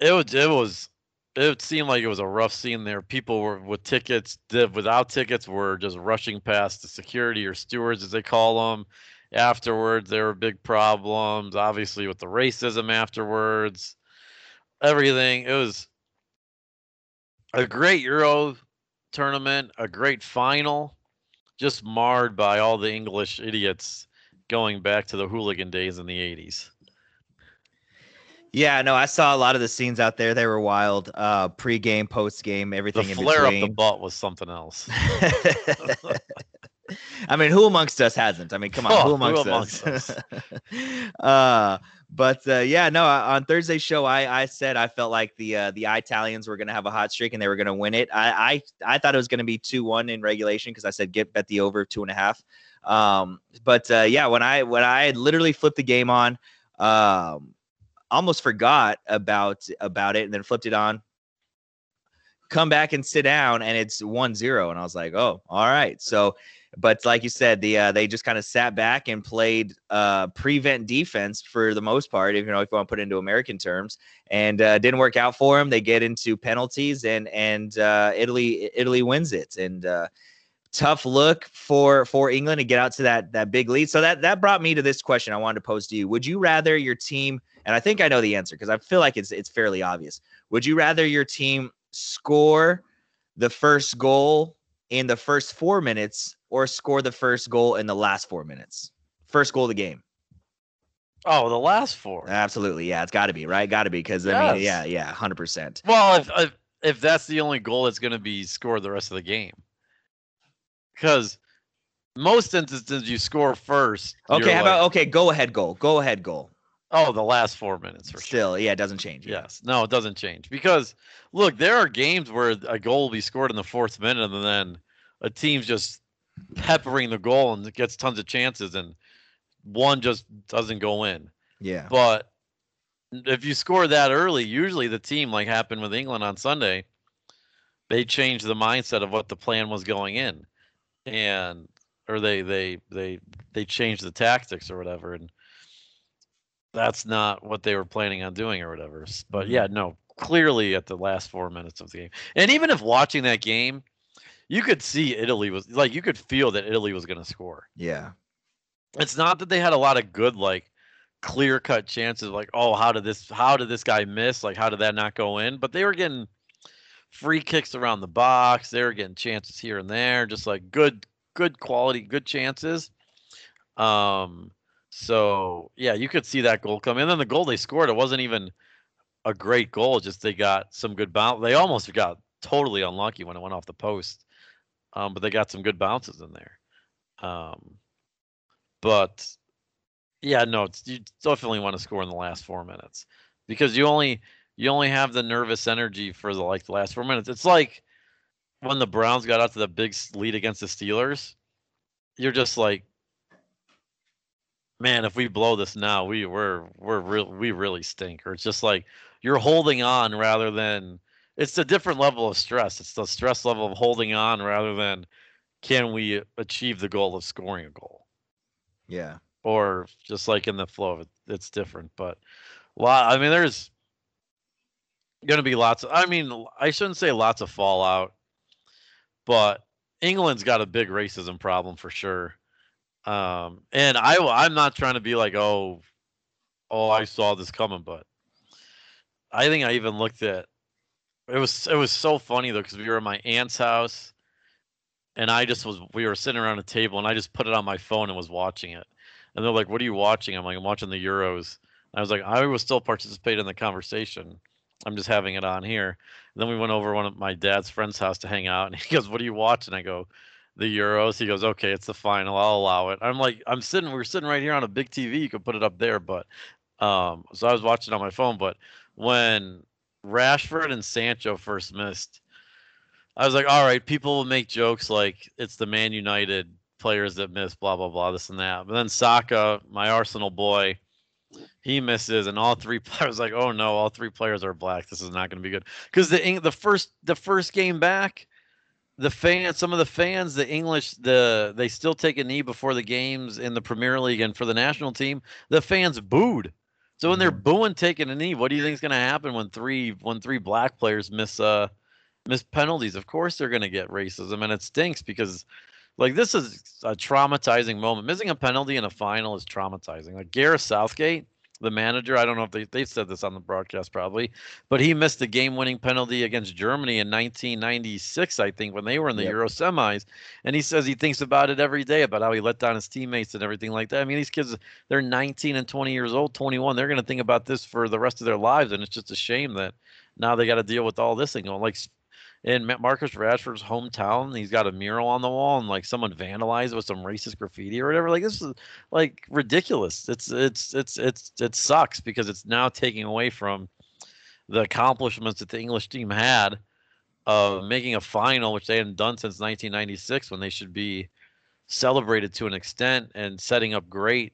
it was it was it seemed like it was a rough scene there. People were with tickets, without tickets, were just rushing past the security or stewards, as they call them. Afterwards, there were big problems, obviously, with the racism afterwards. Everything. It was a great Euro tournament, a great final, just marred by all the English idiots going back to the hooligan days in the 80s. Yeah, no, I saw a lot of the scenes out there. They were wild. Uh, pre-game, post-game, everything the in flare between. up the butt was something else. I mean, who amongst us hasn't? I mean, come on, Oh, who who amongst, amongst us? uh, but uh, yeah, no. On Thursday's show, I I said I felt like the uh, the Italians were going to have a hot streak and they were going to win it. I I I thought it was going to be two one in regulation because I said get bet the over two and a half. Um, but uh, yeah, when I when I literally flipped the game on, um, almost forgot about about it and then flipped it on come back and sit down and it's 1-0 and i was like oh all right so but like you said the uh, they just kind of sat back and played uh, prevent defense for the most part if you know if you want to put it into american terms and uh, didn't work out for them they get into penalties and and uh, italy italy wins it and uh, tough look for for england to get out to that that big lead. So that that brought me to this question i wanted to pose to you. Would you rather your team and I think I know the answer because I feel like it's it's fairly obvious. Would you rather your team score the first goal in the first four minutes or score the first goal in the last four minutes? First goal of the game. Oh, the last four. Absolutely, yeah, it's got to be right. Got to be because I mean, yeah, yeah, hundred percent. Well, if, if if that's the only goal that's going to be scored the rest of the game, because most instances you score first. Okay, how about okay? Go ahead, goal. Go ahead, goal. Oh, the last four minutes for sure. Still, yeah, it doesn't change. Yes. No, it doesn't change because look, there are games where a goal will be scored in the fourth minute and then a team's just peppering the goal and gets tons of chances and one just doesn't go in. yeah, But if you score that early, usually the team, like happened with England on Sunday, they change the mindset of what the plan was going in, and or they they they they change the tactics or whatever, and that's not what they were planning on doing or whatever. But yeah, no, clearly at the last four minutes of the game, and even if watching that game, you could see Italy was like you could feel that Italy was going to score. Yeah, it's not that they had a lot of good like clear cut chances like oh how did this how did this guy miss? Like how did that not go in? But they were getting free kicks around the box. They were getting chances here and there just like good good quality good chances. Um so yeah you could see that goal come and then the goal they scored it wasn't even a great goal just they got some good bounce they almost got totally unlucky when it went off the post um but they got some good bounces in there um but yeah, no, you definitely want to score in the last four minutes because you only you only have the nervous energy for the like the last four minutes. It's like when the Browns got out to the big lead against the Steelers. You're just like, man, if we blow this now, we we're we're real we really stink. Or it's just like you're holding on rather than it's a different level of stress. It's the stress level of holding on rather than can we achieve the goal of scoring a goal yeah. or just like in the flow of it, it's different. But lot, I mean, there's going to be lots. Of, I mean, I shouldn't say lots of fallout, but England's got a big racism problem for sure. Um, and I I'm not trying to be like, oh, oh, I saw this coming, but I think I even looked at. It was it was so funny though because we were at my aunt's house, and I just was we were sitting around a table and I just put it on my phone and was watching it. And they're like, "What are you watching?" I'm like, "I'm watching the Euros." And I was like, "I was still participating in the conversation. I'm just having it on here." And then we went over one of my dad's friend's house to hang out, and he goes, "What are you watching?" And I go, "The Euros." He goes, "Okay, it's the final. I'll allow it." I'm like, "I'm sitting. We're sitting right here on a big TV. You could put it up there." But um, so I was watching on my phone. But when Rashford and Sancho first missed, I was like, "All right, people will make jokes like it's the Man United players that miss blah blah blah this and that. But then Saka, my Arsenal boy, he misses, and all three players like, oh no, all three players are black. This is not going to be good because the the first the first game back, the fans, some of the fans, the English, the they still take a knee before the games in the Premier League and for the national team, the fans booed. So when they're booing taking a knee, what do you think is going to happen when three when three black players miss uh miss penalties? Of course they're going to get racism, and it stinks because like this is a traumatizing moment. Missing a penalty in a final is traumatizing. Like Gareth Southgate, the manager, I don't know if they they said this on the broadcast probably, but he missed the game-winning penalty against Germany in 1996, I think, when they were in the Yep. Euro semis, and he says he thinks about it every day about how he let down his teammates and everything like that. I mean, these kids they're 19 and 20 years old, 21. They're going to think about this for the rest of their lives, and it's just a shame that now they got to deal with all this thing. going. Like in Marcus Rashford's hometown, he's got a mural on the wall, and like someone vandalized it with some racist graffiti or whatever. Like this is like ridiculous. It's it's it's it's it sucks because it's now taking away from the accomplishments that the English team had of making a final, which they hadn't done since 1996, when they should be celebrated to an extent and setting up great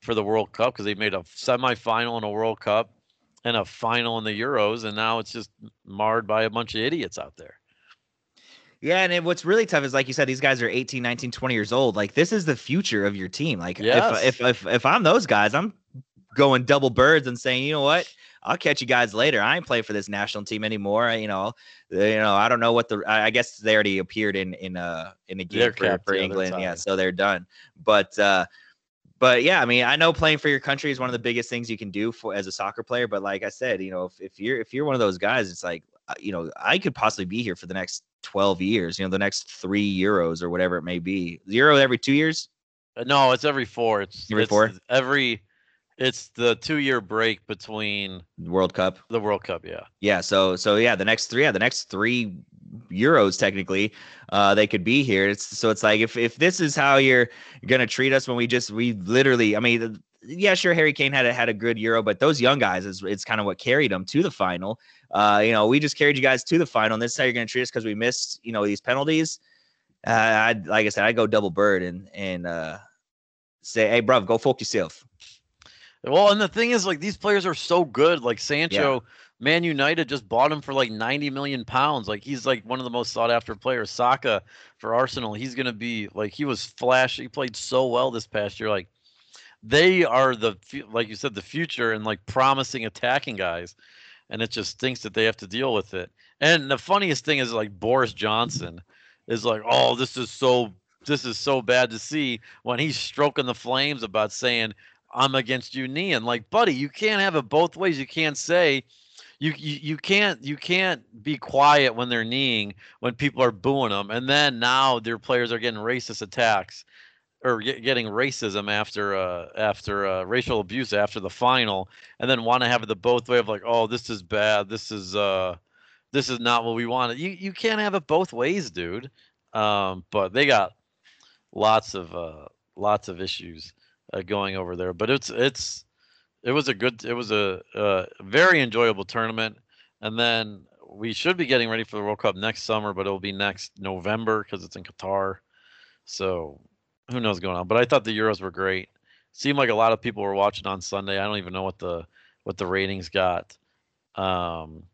for the World Cup because they made a semifinal in a World Cup and a final in the Euros, and now it's just marred by a bunch of idiots out there. Yeah, and it, what's really tough is like you said, these guys are 18, 19, 20 years old. Like this is the future of your team. Like Yes. if, if if if I'm those guys, I'm going double birds and saying, you know what? I'll catch you guys later. I ain't playing for this national team anymore. I- You know, uh, you know, I don't know what the. I I guess they already appeared in in uh in a game They're for, for England. Yeah, so they're done. But uh, but yeah, I mean, I know playing for your country is one of the biggest things you can do for as a soccer player. But like I said, you know, if, if you're if you're one of those guys, it's like uh, you know, I could possibly be here for the next 12 years, you know, the next three Euros or whatever it may be. Euro every two years? Uh, No, it's every four. It's Every it's four? Every it's the two year break between World Cup. the World Cup. Yeah. Yeah. So, so yeah, the next three, yeah, the next three Euros technically, uh, they could be here. It's so it's like if if this is how you're gonna treat us when we just we literally, I mean, yeah, sure, Harry Kane had a had a good Euro, but those young guys is it's kind of what carried them to the final. Uh, you know, we just carried you guys to the final, and this is how you're gonna treat us because we missed, you know, these penalties. Uh, I'd like I said, I'd go double bird and and uh, say, hey, bruv, go fuck yourself. Well, and the thing is, like, these players are so good. Like Sancho, Man United just bought him for like 90 million pounds. Like, he's like one of the most sought after players. Saka for Arsenal, he's gonna be like he was flash. He played so well this past year. Like, they are the like you said, the future and like promising attacking guys. And it just stinks that they have to deal with it. And the funniest thing is like Boris Johnson is like, oh, this is so this is so bad to see when he's stroking the flames about saying I'm against you kneeing. Like, buddy, you can't have it both ways. You can't say you, you can't you can't be quiet when they're kneeing when people are booing them, and then now their players are getting racist attacks or get, getting racism after uh after uh, racial abuse after the final, and then want to have it the both way of like, oh, this is bad. This is uh this is not what we wanted. You you can't have it both ways, dude. Um, but they got lots of uh lots of issues uh, going over there. But it's it's it was a good it was a, a very enjoyable tournament, and then we should be getting ready for the World Cup next summer, but it'll be next November because it's in Qatar. So who knows going on? But I thought the Euros were great. Seemed like a lot of people were watching on Sunday. I don't even know what the what the ratings got. Um,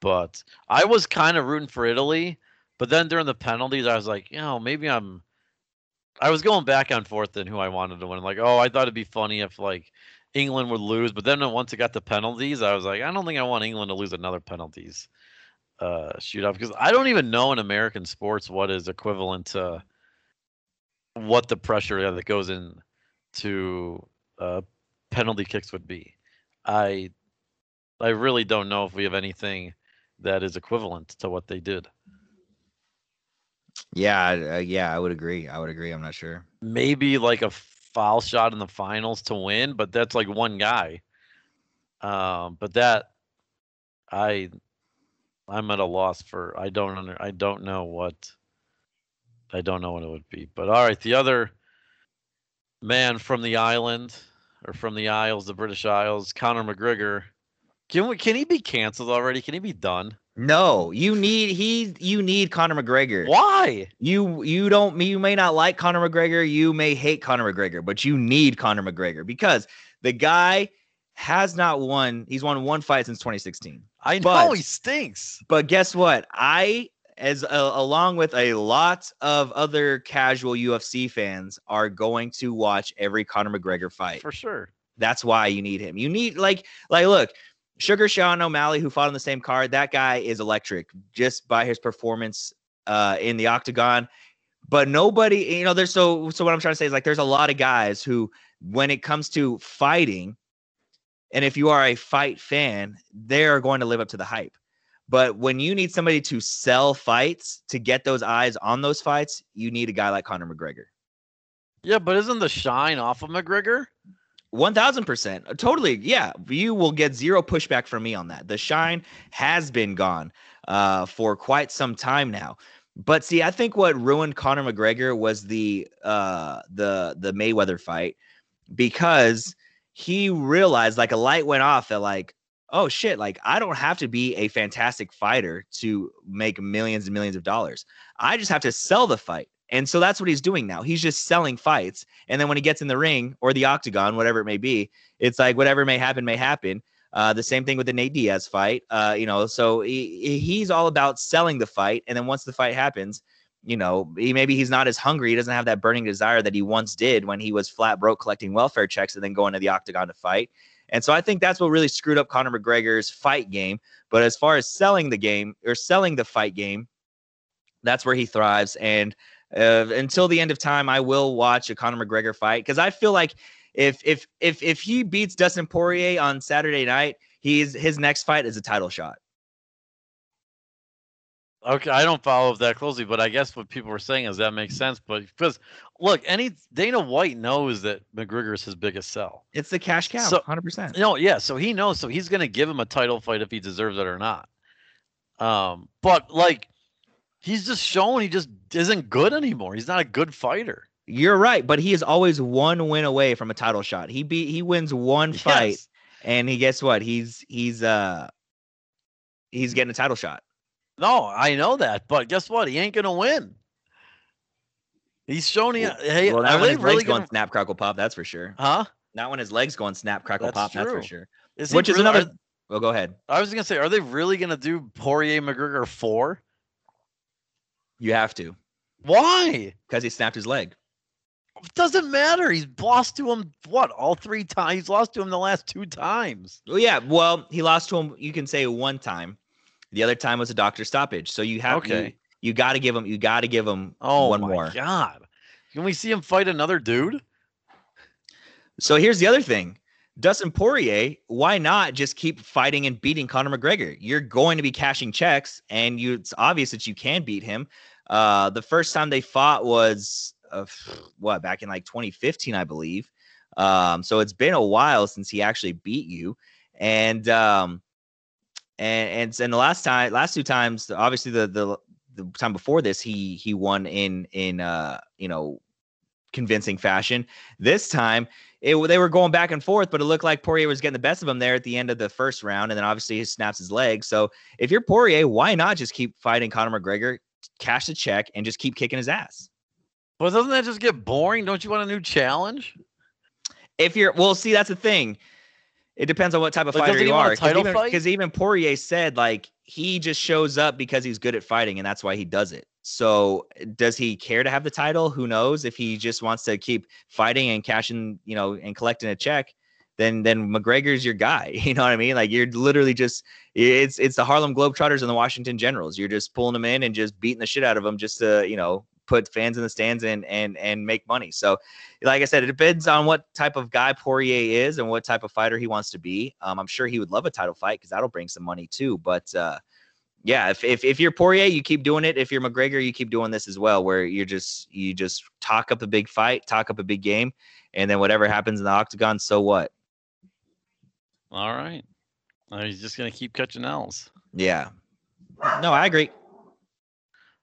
but I was kind of rooting for Italy. But then during the penalties, I was like, you know, maybe I'm. I was going back and forth in who I wanted to win. Like, oh, I thought it'd be funny if like England would lose, but then once it got to penalties, I was like, I don't think I want England to lose another penalties uh, shootout because I don't even know in American sports what is equivalent to what the pressure that goes in to uh, penalty kicks would be. I I really don't know if we have anything that is equivalent to what they did. Yeah, uh, yeah, I would agree. I would agree. I'm not sure. maybe like a foul shot in the finals to win, but that's like one guy. Um, but that I I'm at a loss for I don't under I don't know what I don't know what it would be. But all right, the other man from the island or from the Isles, the British Isles, Conor McGregor. Can we can he be canceled already? Can he be done? No, you need he you need Conor McGregor. Why? You you don't you may not like Conor McGregor, you may hate Conor McGregor, but you need Conor McGregor because the guy has not won. He's won one fight since 2016. I know But- he stinks. But guess what? I as a, along with a lot of other casual UFC fans are going to watch every Conor McGregor fight. For sure. That's why you need him. You need like like look, Sugar Sean O'Malley, who fought on the same card, that guy is electric just by his performance uh in the octagon. But nobody, you know, there's so so what I'm trying to say is like there's a lot of guys who, when it comes to fighting, and if you are a fight fan, they're going to live up to the hype. But when you need somebody to sell fights to get those eyes on those fights, you need a guy like Conor McGregor. Yeah, but isn't the shine off of McGregor? One thousand percent, totally. Yeah, you will get zero pushback from me on that. The shine has been gone uh, for quite some time now. But see, I think what ruined Conor McGregor was the uh, the the Mayweather fight because he realized like a light went off that like oh shit like I don't have to be a fantastic fighter to make millions and millions of dollars. I just have to sell the fight. And so that's what he's doing now. He's just selling fights. And then when he gets in the ring or the octagon, whatever it may be, it's like whatever may happen, may happen. Uh, the same thing with the Nate Diaz fight. Uh, you know, so he, he's all about selling the fight. And then once the fight happens, you know, he maybe he's not as hungry. He doesn't have that burning desire that he once did when he was flat broke collecting welfare checks and then going to the octagon to fight. And so I think that's what really screwed up Conor McGregor's fight game. But as far as selling the game or selling the fight game, that's where he thrives. And uh, until the end of time, I will watch a Conor McGregor fight because I feel like if if if if he beats Dustin Poirier on Saturday night, he's his next fight is a title shot. Okay, I don't follow that closely, but I guess what people were saying is that makes sense. But because look, any Dana White knows that McGregor is his biggest sell. It's the cash cow, So- hundred percent. No, yeah, so he knows, so he's gonna give him a title fight if he deserves it or not. Um, but like he's just shown he just isn't good anymore. He's not a good fighter. You're right, but he is always one win away from a title shot. He beat he wins one fight, Yes. and he guess what? He's he's uh he's getting a title shot. No, I know that, but guess what? He ain't gonna win. He's shown he. Hey, well, not when his really legs gonna? going snap crackle pop. That's for sure. Huh? Not when his legs going snap crackle That's pop. That's for true. sure. Is Which is really- another. are- Well, go ahead. I was gonna say, are they really gonna do Poirier McGregor four? You have to Why? because he snapped his leg. It doesn't matter. He's lost to him what all three times. He's lost to him the last two times. Well, yeah. Well, he lost to him. You can say one time. The other time was a doctor stoppage. So you have Okay. You, you got to give him. You got to give him Oh one my more. god! Can we see him fight another dude? So here's the other thing. Dustin Poirier, why not just keep fighting and beating Conor McGregor? You're going to be cashing checks, and you it's obvious that you can beat him. Uh, the first time they fought was uh, what back in like 2015, I believe. Um, so it's been a while since he actually beat you, and um, and and and the last time, last two times, obviously the the the time before this, he he won in in uh you know convincing fashion. This time it, they were going back and forth, but it looked like Poirier was getting the best of him there at the end of the first round, and then obviously he snaps his leg. So if you're Poirier, why not just keep fighting Conor McGregor, cash the check, and just keep kicking his ass? But doesn't that just get boring? Don't you want a new challenge? If you're well, see that's the thing. It depends on what type of But fighter you are. Because even Poirier said like he just shows up because he's good at fighting, and that's why he does it. So does he care to have the title? Who knows? If he just wants to keep fighting and cashing, you know, and collecting a check, then then McGregor's your guy. You know what I mean? Like you're literally just it's it's the Harlem Globetrotters and the Washington Generals. You're just pulling them in and just beating the shit out of them just to you know put fans in the stands and and and make money. So like I said, it depends on what type of guy Poirier is and what type of fighter he wants to be. Um, I'm sure he would love a title fight because that'll bring some money too. But uh, yeah, if, if if you're Poirier, you keep doing it. If you're McGregor, you keep doing this as well, where you're just you just talk up a big fight, talk up a big game, and then whatever happens in the octagon, so what? All right. He's just gonna keep catching L's. Yeah. No, I agree.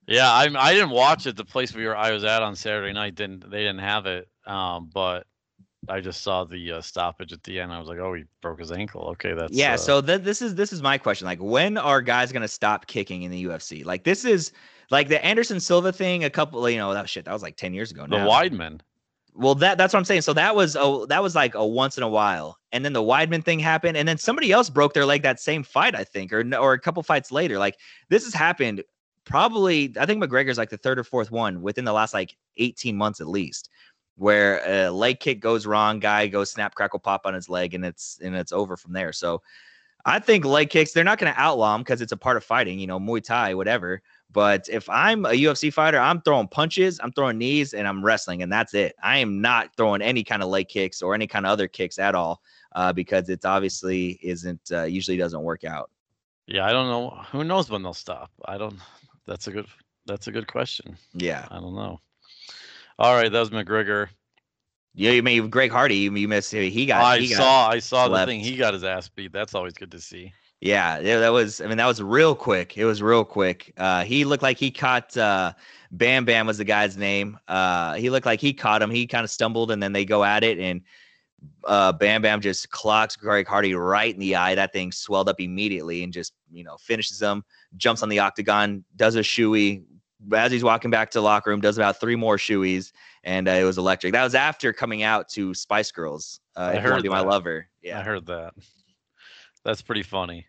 Yeah, I I didn't watch it. The place we were I was at on Saturday night didn't they didn't have it. Um, but I just saw the uh, stoppage at the end. I was like, oh, he broke his ankle. Okay, that's yeah. uh, So th- this is this is my question. Like, when are guys gonna stop kicking in the UFC? Like, this is like the Anderson Silva thing. A couple, you know, that shit that was like ten years ago. the now. Weidman. Well, that that's what I'm saying. So that was a that was like a once in a while, and then the Weidman thing happened, and then somebody else broke their leg that same fight, I think, or or a couple fights later. Like this has happened probably. I think McGregor's like the third or fourth one within the last like 18 months at least, where a leg kick goes wrong, guy goes snap crackle pop on his leg, and it's and it's over from there. So I think leg kicks they're not going to outlaw them because it's a part of fighting, you know, Muay Thai, whatever. But if I'm a UFC fighter, I'm throwing punches, I'm throwing knees, and I'm wrestling, and that's it. I am not throwing any kind of leg kicks or any kind of other kicks at all uh, because it's obviously isn't uh, usually doesn't work out. Yeah, I don't know. Who knows when they'll stop? I don't. That's a good. That's a good question. Yeah, I don't know. All right, that was McGregor. yeah. You mean Greg Hardy? You, you missed. He got. I he got, saw. I saw slept. the thing. He got his ass beat. That's always good to see. Yeah, yeah, that was. I mean, that was real quick. It was real quick. Uh, he looked like he caught. Uh, Bam Bam was the guy's name. Uh, he looked like he caught him. He kind of stumbled, and then they go at it, and uh, Bam Bam just clocks Greg Hardy right in the eye. That thing swelled up immediately, and just you know finishes him. Jumps on the octagon, does a shoey. As he's walking back to the locker room, does about three more shoeies, and uh, it was electric. That was after coming out to Spice Girls. Uh, I if you wanna heard be my lover. I heard that. That's pretty funny.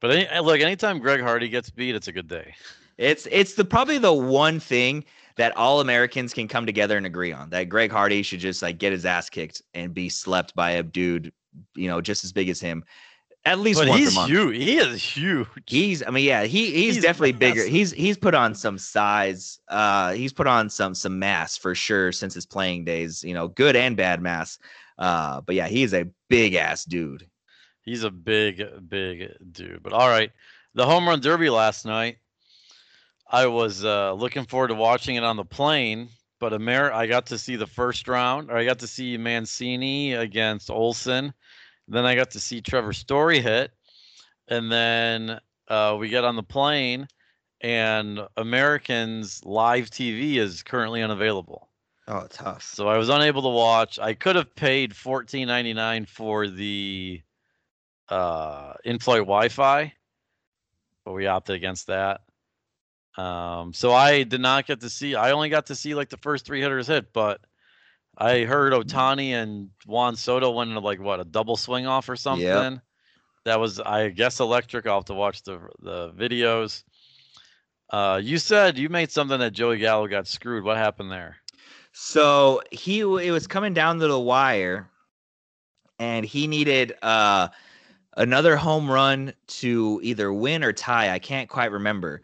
But any, eh, look, anytime Greg Hardy gets beat, it's a good day. It's it's the probably the one thing that all Americans can come together and agree on that Greg Hardy should just like get his ass kicked and be slept by a dude, you know, just as big as him, at least But once he's a month. huge. He is huge. He's, I mean, yeah, he he's, He's definitely bigger. He's he's put on some size. Uh, he's put on some some mass for sure since his playing days. You know, good and bad mass. Uh, but yeah, he's a big ass dude. He's a big, big dude. But all right, the home run derby last night. I was uh, looking forward to watching it on the plane, but Amer- I got to see the first round, or I got to see Mancini against Olson. Then I got to see Trevor Story hit, and then uh, we get on the plane, and Americans live TV is currently unavailable. Oh, tough. So I was unable to watch. I could have paid fourteen ninety nine for the uh, in-flight Wi-Fi, but we opted against that. Um, so I did not get to see. I only got to see like the first three hitters hit, but I heard Ohtani and Juan Soto went into like what a double swing off or something. That was, I guess, electric. I'll have to watch the the videos. Uh, you said you made something that Joey Gallo got screwed. What happened there? So he it was coming down to the wire, and he needed uh another home run to either win or tie. I can't quite remember.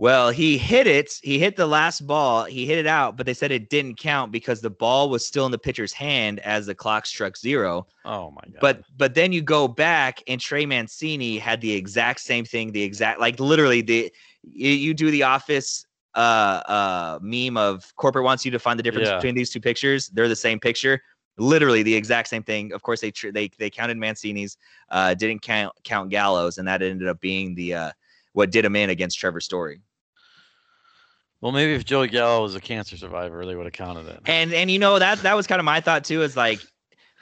Well, he hit it. He hit the last ball. He hit it out, but they said it didn't count because the ball was still in the pitcher's hand as the clock struck zero. Oh my god! But but then you go back and Trey Mancini had the exact same thing, the exact like literally the you, you do the office uh uh meme of corporate wants you to find the difference Yeah. between these two pictures. They're the same picture. Literally the exact same thing. Of course they tr- they they counted Mancini's uh didn't count count Gallo's and that ended up being the uh what did him in against Trevor Story. Well, maybe if Joey Gallo was a cancer survivor, they would have counted it. And and you know that that was kind of my thought too. Is like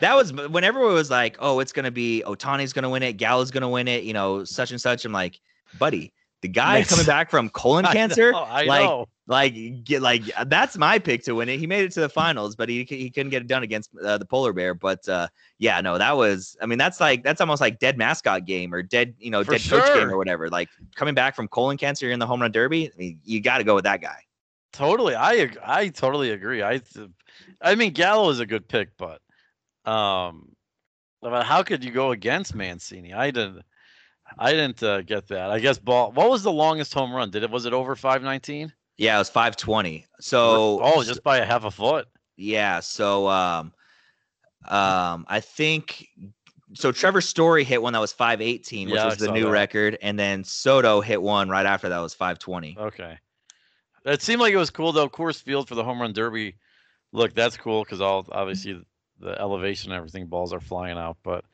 that was whenever it was like, oh, it's gonna be Ohtani's gonna win it, Gallo's gonna win it, you know, such and such. I'm like, buddy, the guy coming back from colon I cancer, know, I like know. Like get like that's my pick to win it. He made it to the finals, but he he couldn't get it done against uh, the polar bear. But uh, yeah, no, that was. I mean, that's like that's almost like dead mascot game or dead you know For dead coach game or whatever. Like coming back from colon cancer in the home run derby, I mean, you got to go with that guy. Totally, I I totally agree. I I mean Gallo is a good pick, but um, how could you go against Mancini? I didn't. I didn't uh, get that. I guess ball. What was the longest home run? Did it was it over five nineteen? Yeah, it was 520. So oh, just by a half a foot. Yeah, so um um I think so Trevor Story hit one that was 518, which Yeah, was I the new that. record, and then Soto hit one right after that was 520. Okay. It seemed like it was cool though. Coors Field for the home run derby. Look, that's cool because all obviously the elevation and everything, balls are flying out. But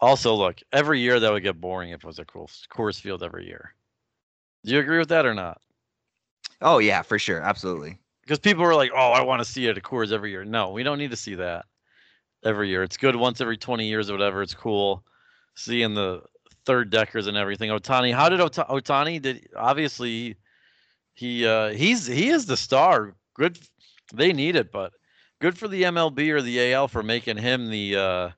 also, look, every year that would get boring if it was a cool Coors Field every year. Do you agree with that or not? Oh yeah, for sure. Absolutely. Because people were like, "Oh, I want to see it at Coors every year." No, we don't need to see that. every year. It's good once every 20 years or whatever. It's cool seeing the third deckers and everything. Ohtani, how did Ota- Ohtani did obviously he uh he's he is the star. Good they need it, but good for the MLB or the AL for making him the uh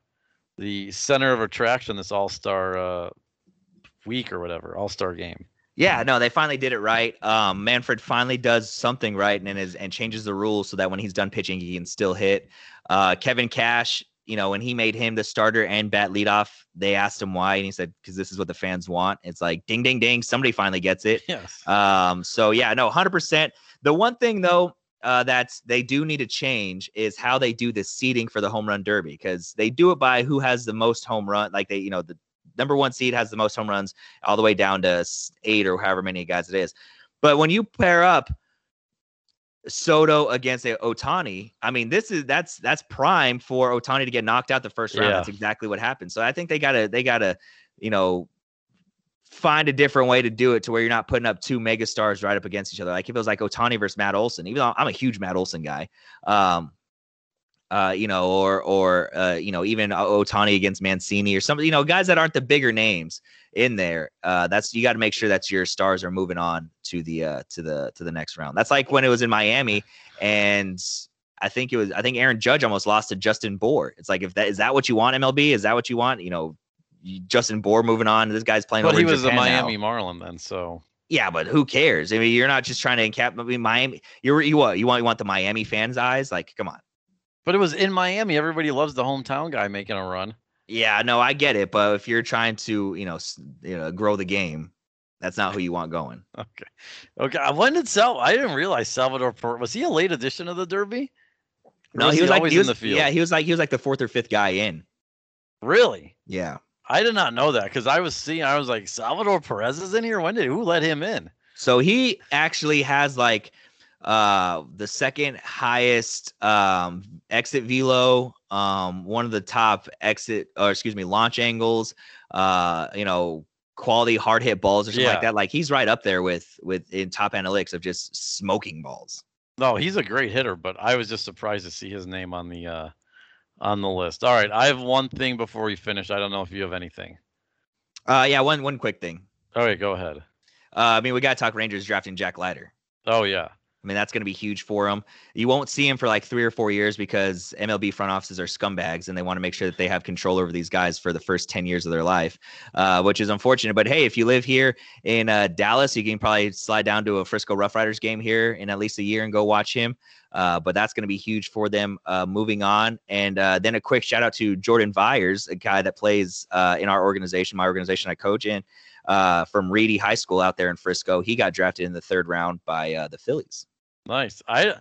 the center of attraction this all-star uh week or whatever, all-star game. Yeah, no, they finally did it right. Um, Manfred finally does something right and is and changes the rules so that when he's done pitching, he can still hit. Uh, Kevin Cash, you know, when he made him the starter and bat leadoff, they asked him why, and he said, "Because this is what the fans want." It's like, ding, ding, ding, somebody finally gets it. Yes. Um, so yeah, no, hundred percent. The one thing though uh, that they do need to change is how they do the seeding for the home run derby because they do it by who has the most home run. Like they, you know, the number one seed has the most home runs all the way down to eight or however many guys it is. But when you pair up Soto against Ohtani, I mean, this is that's that's prime for Ohtani to get knocked out the first round. Yeah. That's exactly what happened. So I think they gotta they gotta, you know, find a different way to do it to where you're not putting up two mega stars right up against each other. Like if it was like Ohtani versus Matt Olson, even though I'm a huge Matt Olson guy, um, uh, you know, or or uh, you know, even Ohtani against Mancini or something, you know, guys that aren't the bigger names in there. Uh, that's you got to make sure that your stars are moving on to the uh, to the to the next round. That's like when it was in Miami, and I think it was I think Aaron Judge almost lost to Justin Bour. It's like if that is that what you want MLB? Is that what you want? You know, Justin Bour moving on. This guy's playing. But over he was a Japan now. Miami Marlin then, so Yeah, but who cares? I mean, you're not just trying to encap. I mean, Miami. You're you what? You want you want the Miami fans' eyes? Like, come on. But it was in Miami. Everybody loves the hometown guy making a run. Yeah, no, I get it, but if you're trying to, you know, you know, grow the game, that's not who you want going. Okay. Okay. When did Sal? I didn't realize Salvador Per- was he a late addition of the Derby? Or No, he was like always he was, in the field. Yeah, he was like he was like the fourth or fifth guy in. Really? Yeah. I did not know that because I was seeing. I was like, Salvador Perez is in here. When did who let him in? So he actually has like uh the second highest um exit velo, um one of the top exit or excuse me, launch angles, uh, you know, quality hard hit balls or something Yeah. like that. Like he's right up there with with in top analytics of just smoking balls. No, he's a great hitter, but I was just surprised to see his name on the uh on the list. All right, I have one thing before we finish. I don't know if you have anything. Uh yeah, one one quick thing. All right, go ahead. Uh I mean we gotta talk Rangers drafting Jack Leiter. Oh yeah. I mean, that's going to be huge for him. You won't see him for like three or four years because MLB front offices are scumbags and they want to make sure that they have control over these guys for the first 10 years of their life, uh, which is unfortunate. But hey, if you live here in uh, Dallas, you can probably slide down to a Frisco Rough Riders game here in at least a year and go watch him. Uh, but that's going to be huge for them uh, moving on. And uh, then a quick shout out to Jordan Viars, a guy that plays uh, in our organization, my organization I coach in, from Reedy High School out there in Frisco. He got drafted in the third round by the Phillies. Nice. I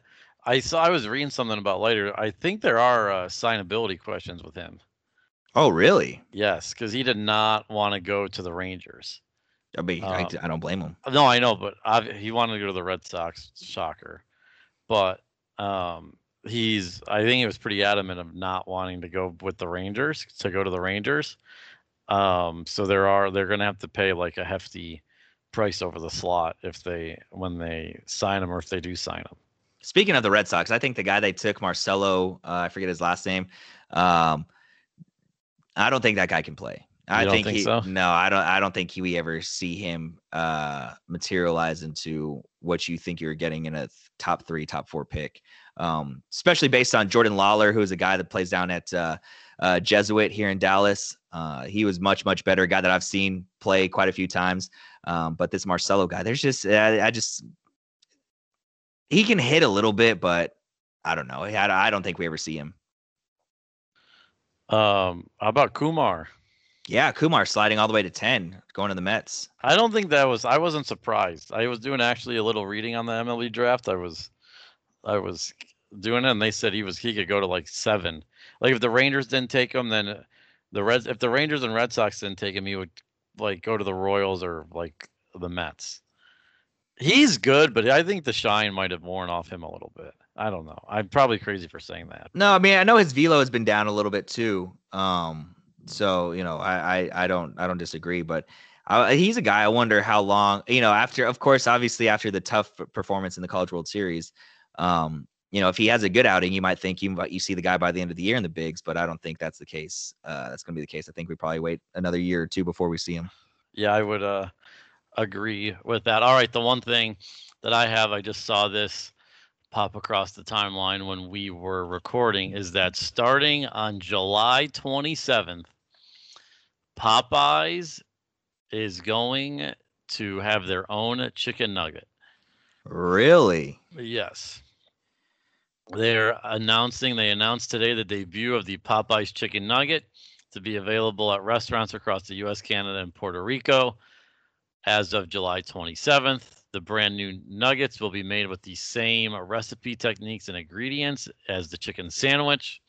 I saw I was reading something about Leiter. I think there are uh, signability questions with him. Oh, really? Yes, because he did not want to go to the Rangers. I mean, I, Um, I don't blame him. No, I know, but obvi- he wanted to go to the Red Sox. Shocker. But um, he's I think he was pretty adamant of not wanting to go with the Rangers to go to the Rangers. Um, so there are they're going to have to pay like a hefty price over the slot if they when they sign him or if they do sign him. Speaking of the Red Sox, I think the guy they took, Marcelo, uh, I forget his last name. Um, I don't think that guy can play. I don't think, think he so? no, I don't. I don't think we ever see him uh, materialize into what you think you're getting in a th- top three, top four pick. Um, especially based on Jordan Lawlar, who is a guy that plays down at uh, uh, Jesuit here in Dallas. Uh, he was much, much better. Guy that I've seen play quite a few times. Um, but this Marcelo guy, there's just I, I just he can hit a little bit, but I don't know. I, I don't think we ever see him. Um, how about Kumar? Yeah, Kumar sliding all the way to 10, going to the Mets. I don't think that was. I wasn't surprised. I was doing actually a little reading on the MLB draft. I was, I was doing it, and they said he was he could go to like seven. Like if the Rangers didn't take him, then uh, the Reds. If the Rangers and Red Sox didn't take him, he would like go to the Royals or like the Mets. He's good, but I think the shine might have worn off him a little bit. I don't know. I'm probably crazy for saying that. No, I mean I know his velo has been down a little bit too. Um, so you know I I, I don't I don't disagree, but uh, he's a guy. I wonder how long you know after. Of course, obviously after the tough performance in the College World Series, um, you know, if he has a good outing, you might think you might you see the guy by the end of the year in the bigs, but I don't think that's the case. Uh, that's going to be the case. I think we probably wait another year or two before we see him. Yeah, I would uh, agree with that. All right, the one thing that I have, I just saw this pop across the timeline when we were recording, is that starting on July 27th, Popeyes is going to have their own chicken nugget. Really? Yes. They're announcing, they announced today the debut of the Popeyes Chicken Nugget to be available at restaurants across the US, Canada, and Puerto Rico as of July 27th. The brand new nuggets will be made with the same recipe techniques and ingredients as the chicken sandwich.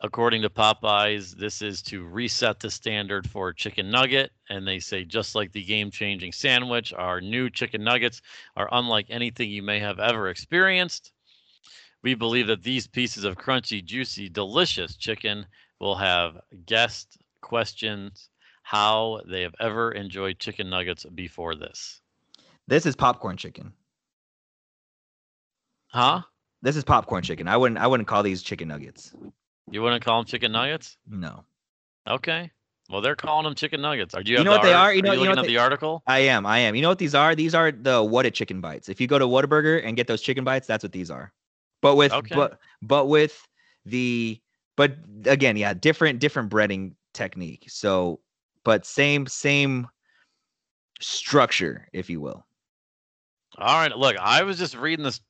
According to Popeyes, this is to reset the standard for chicken nugget. And they say, just like the game changing sandwich, our new chicken nuggets are unlike anything you may have ever experienced. We believe that these pieces of crunchy, juicy, delicious chicken will have guest questions how they have ever enjoyed chicken nuggets before this. This is popcorn chicken. Huh? This is popcorn chicken. I wouldn't I wouldn't call these chicken nuggets. You wouldn't call them chicken nuggets? No. Okay. Well, they're calling them chicken nuggets. Are you, You know the what they art- are? You know- you you know looking what at they- the article? I am. I am. You know what these are? These are the Whata chicken bites. If you go to Whataburger and get those chicken bites, that's what these are. But with Okay. but but with the but again, yeah, different different breading technique. So but same same structure, if you will. All right. Look, I was just reading this.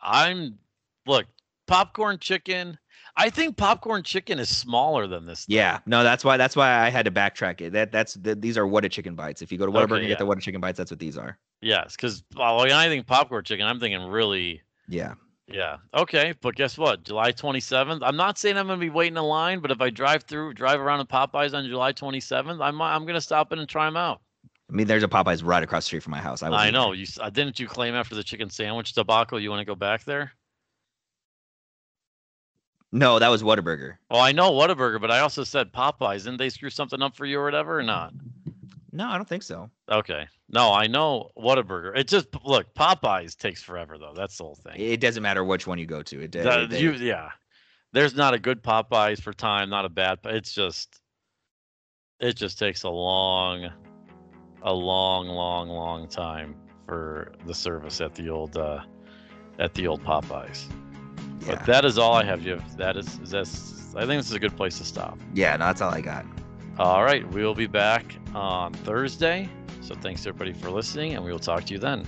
I'm look popcorn chicken. I think popcorn chicken is smaller than this. thing. Yeah, no, that's why that's why I had to backtrack it. That that's the, these are Whata chicken bites. If you go to Whataburger Okay, and get the yeah. Whata chicken bites, that's what these are. Yes, because when I think popcorn chicken, I'm thinking really. Yeah. Yeah. Okay. But guess what? July 27th. I'm not saying I'm going to be waiting in line, but if I drive through, drive around in Popeyes on July 27th, I'm I'm going to stop in and try them out. I mean, there's a Popeyes right across the street from my house. I, I know. there. You uh, didn't you claim after the chicken sandwich debacle you want to go back there? No, that was Whataburger. Well, I know Whataburger, but I also said Popeyes. Didn't they screw something up for you or whatever, or not? No, I don't think so. Okay. No, I know Whataburger. It just look Popeyes takes forever though. That's the whole thing. It doesn't matter which one you go to. It, they- yeah. There's not a good Popeyes for time, not a bad. It's just, it just takes a long, a long, long, long time for the service at the old, uh, at the old Popeyes. yeah. But that is all I have. You have that is is that's. I think this is a good place to stop. yeah, no, that's all I got. All right, we will be back on Thursday. So thanks everybody for listening, and we will talk to you then.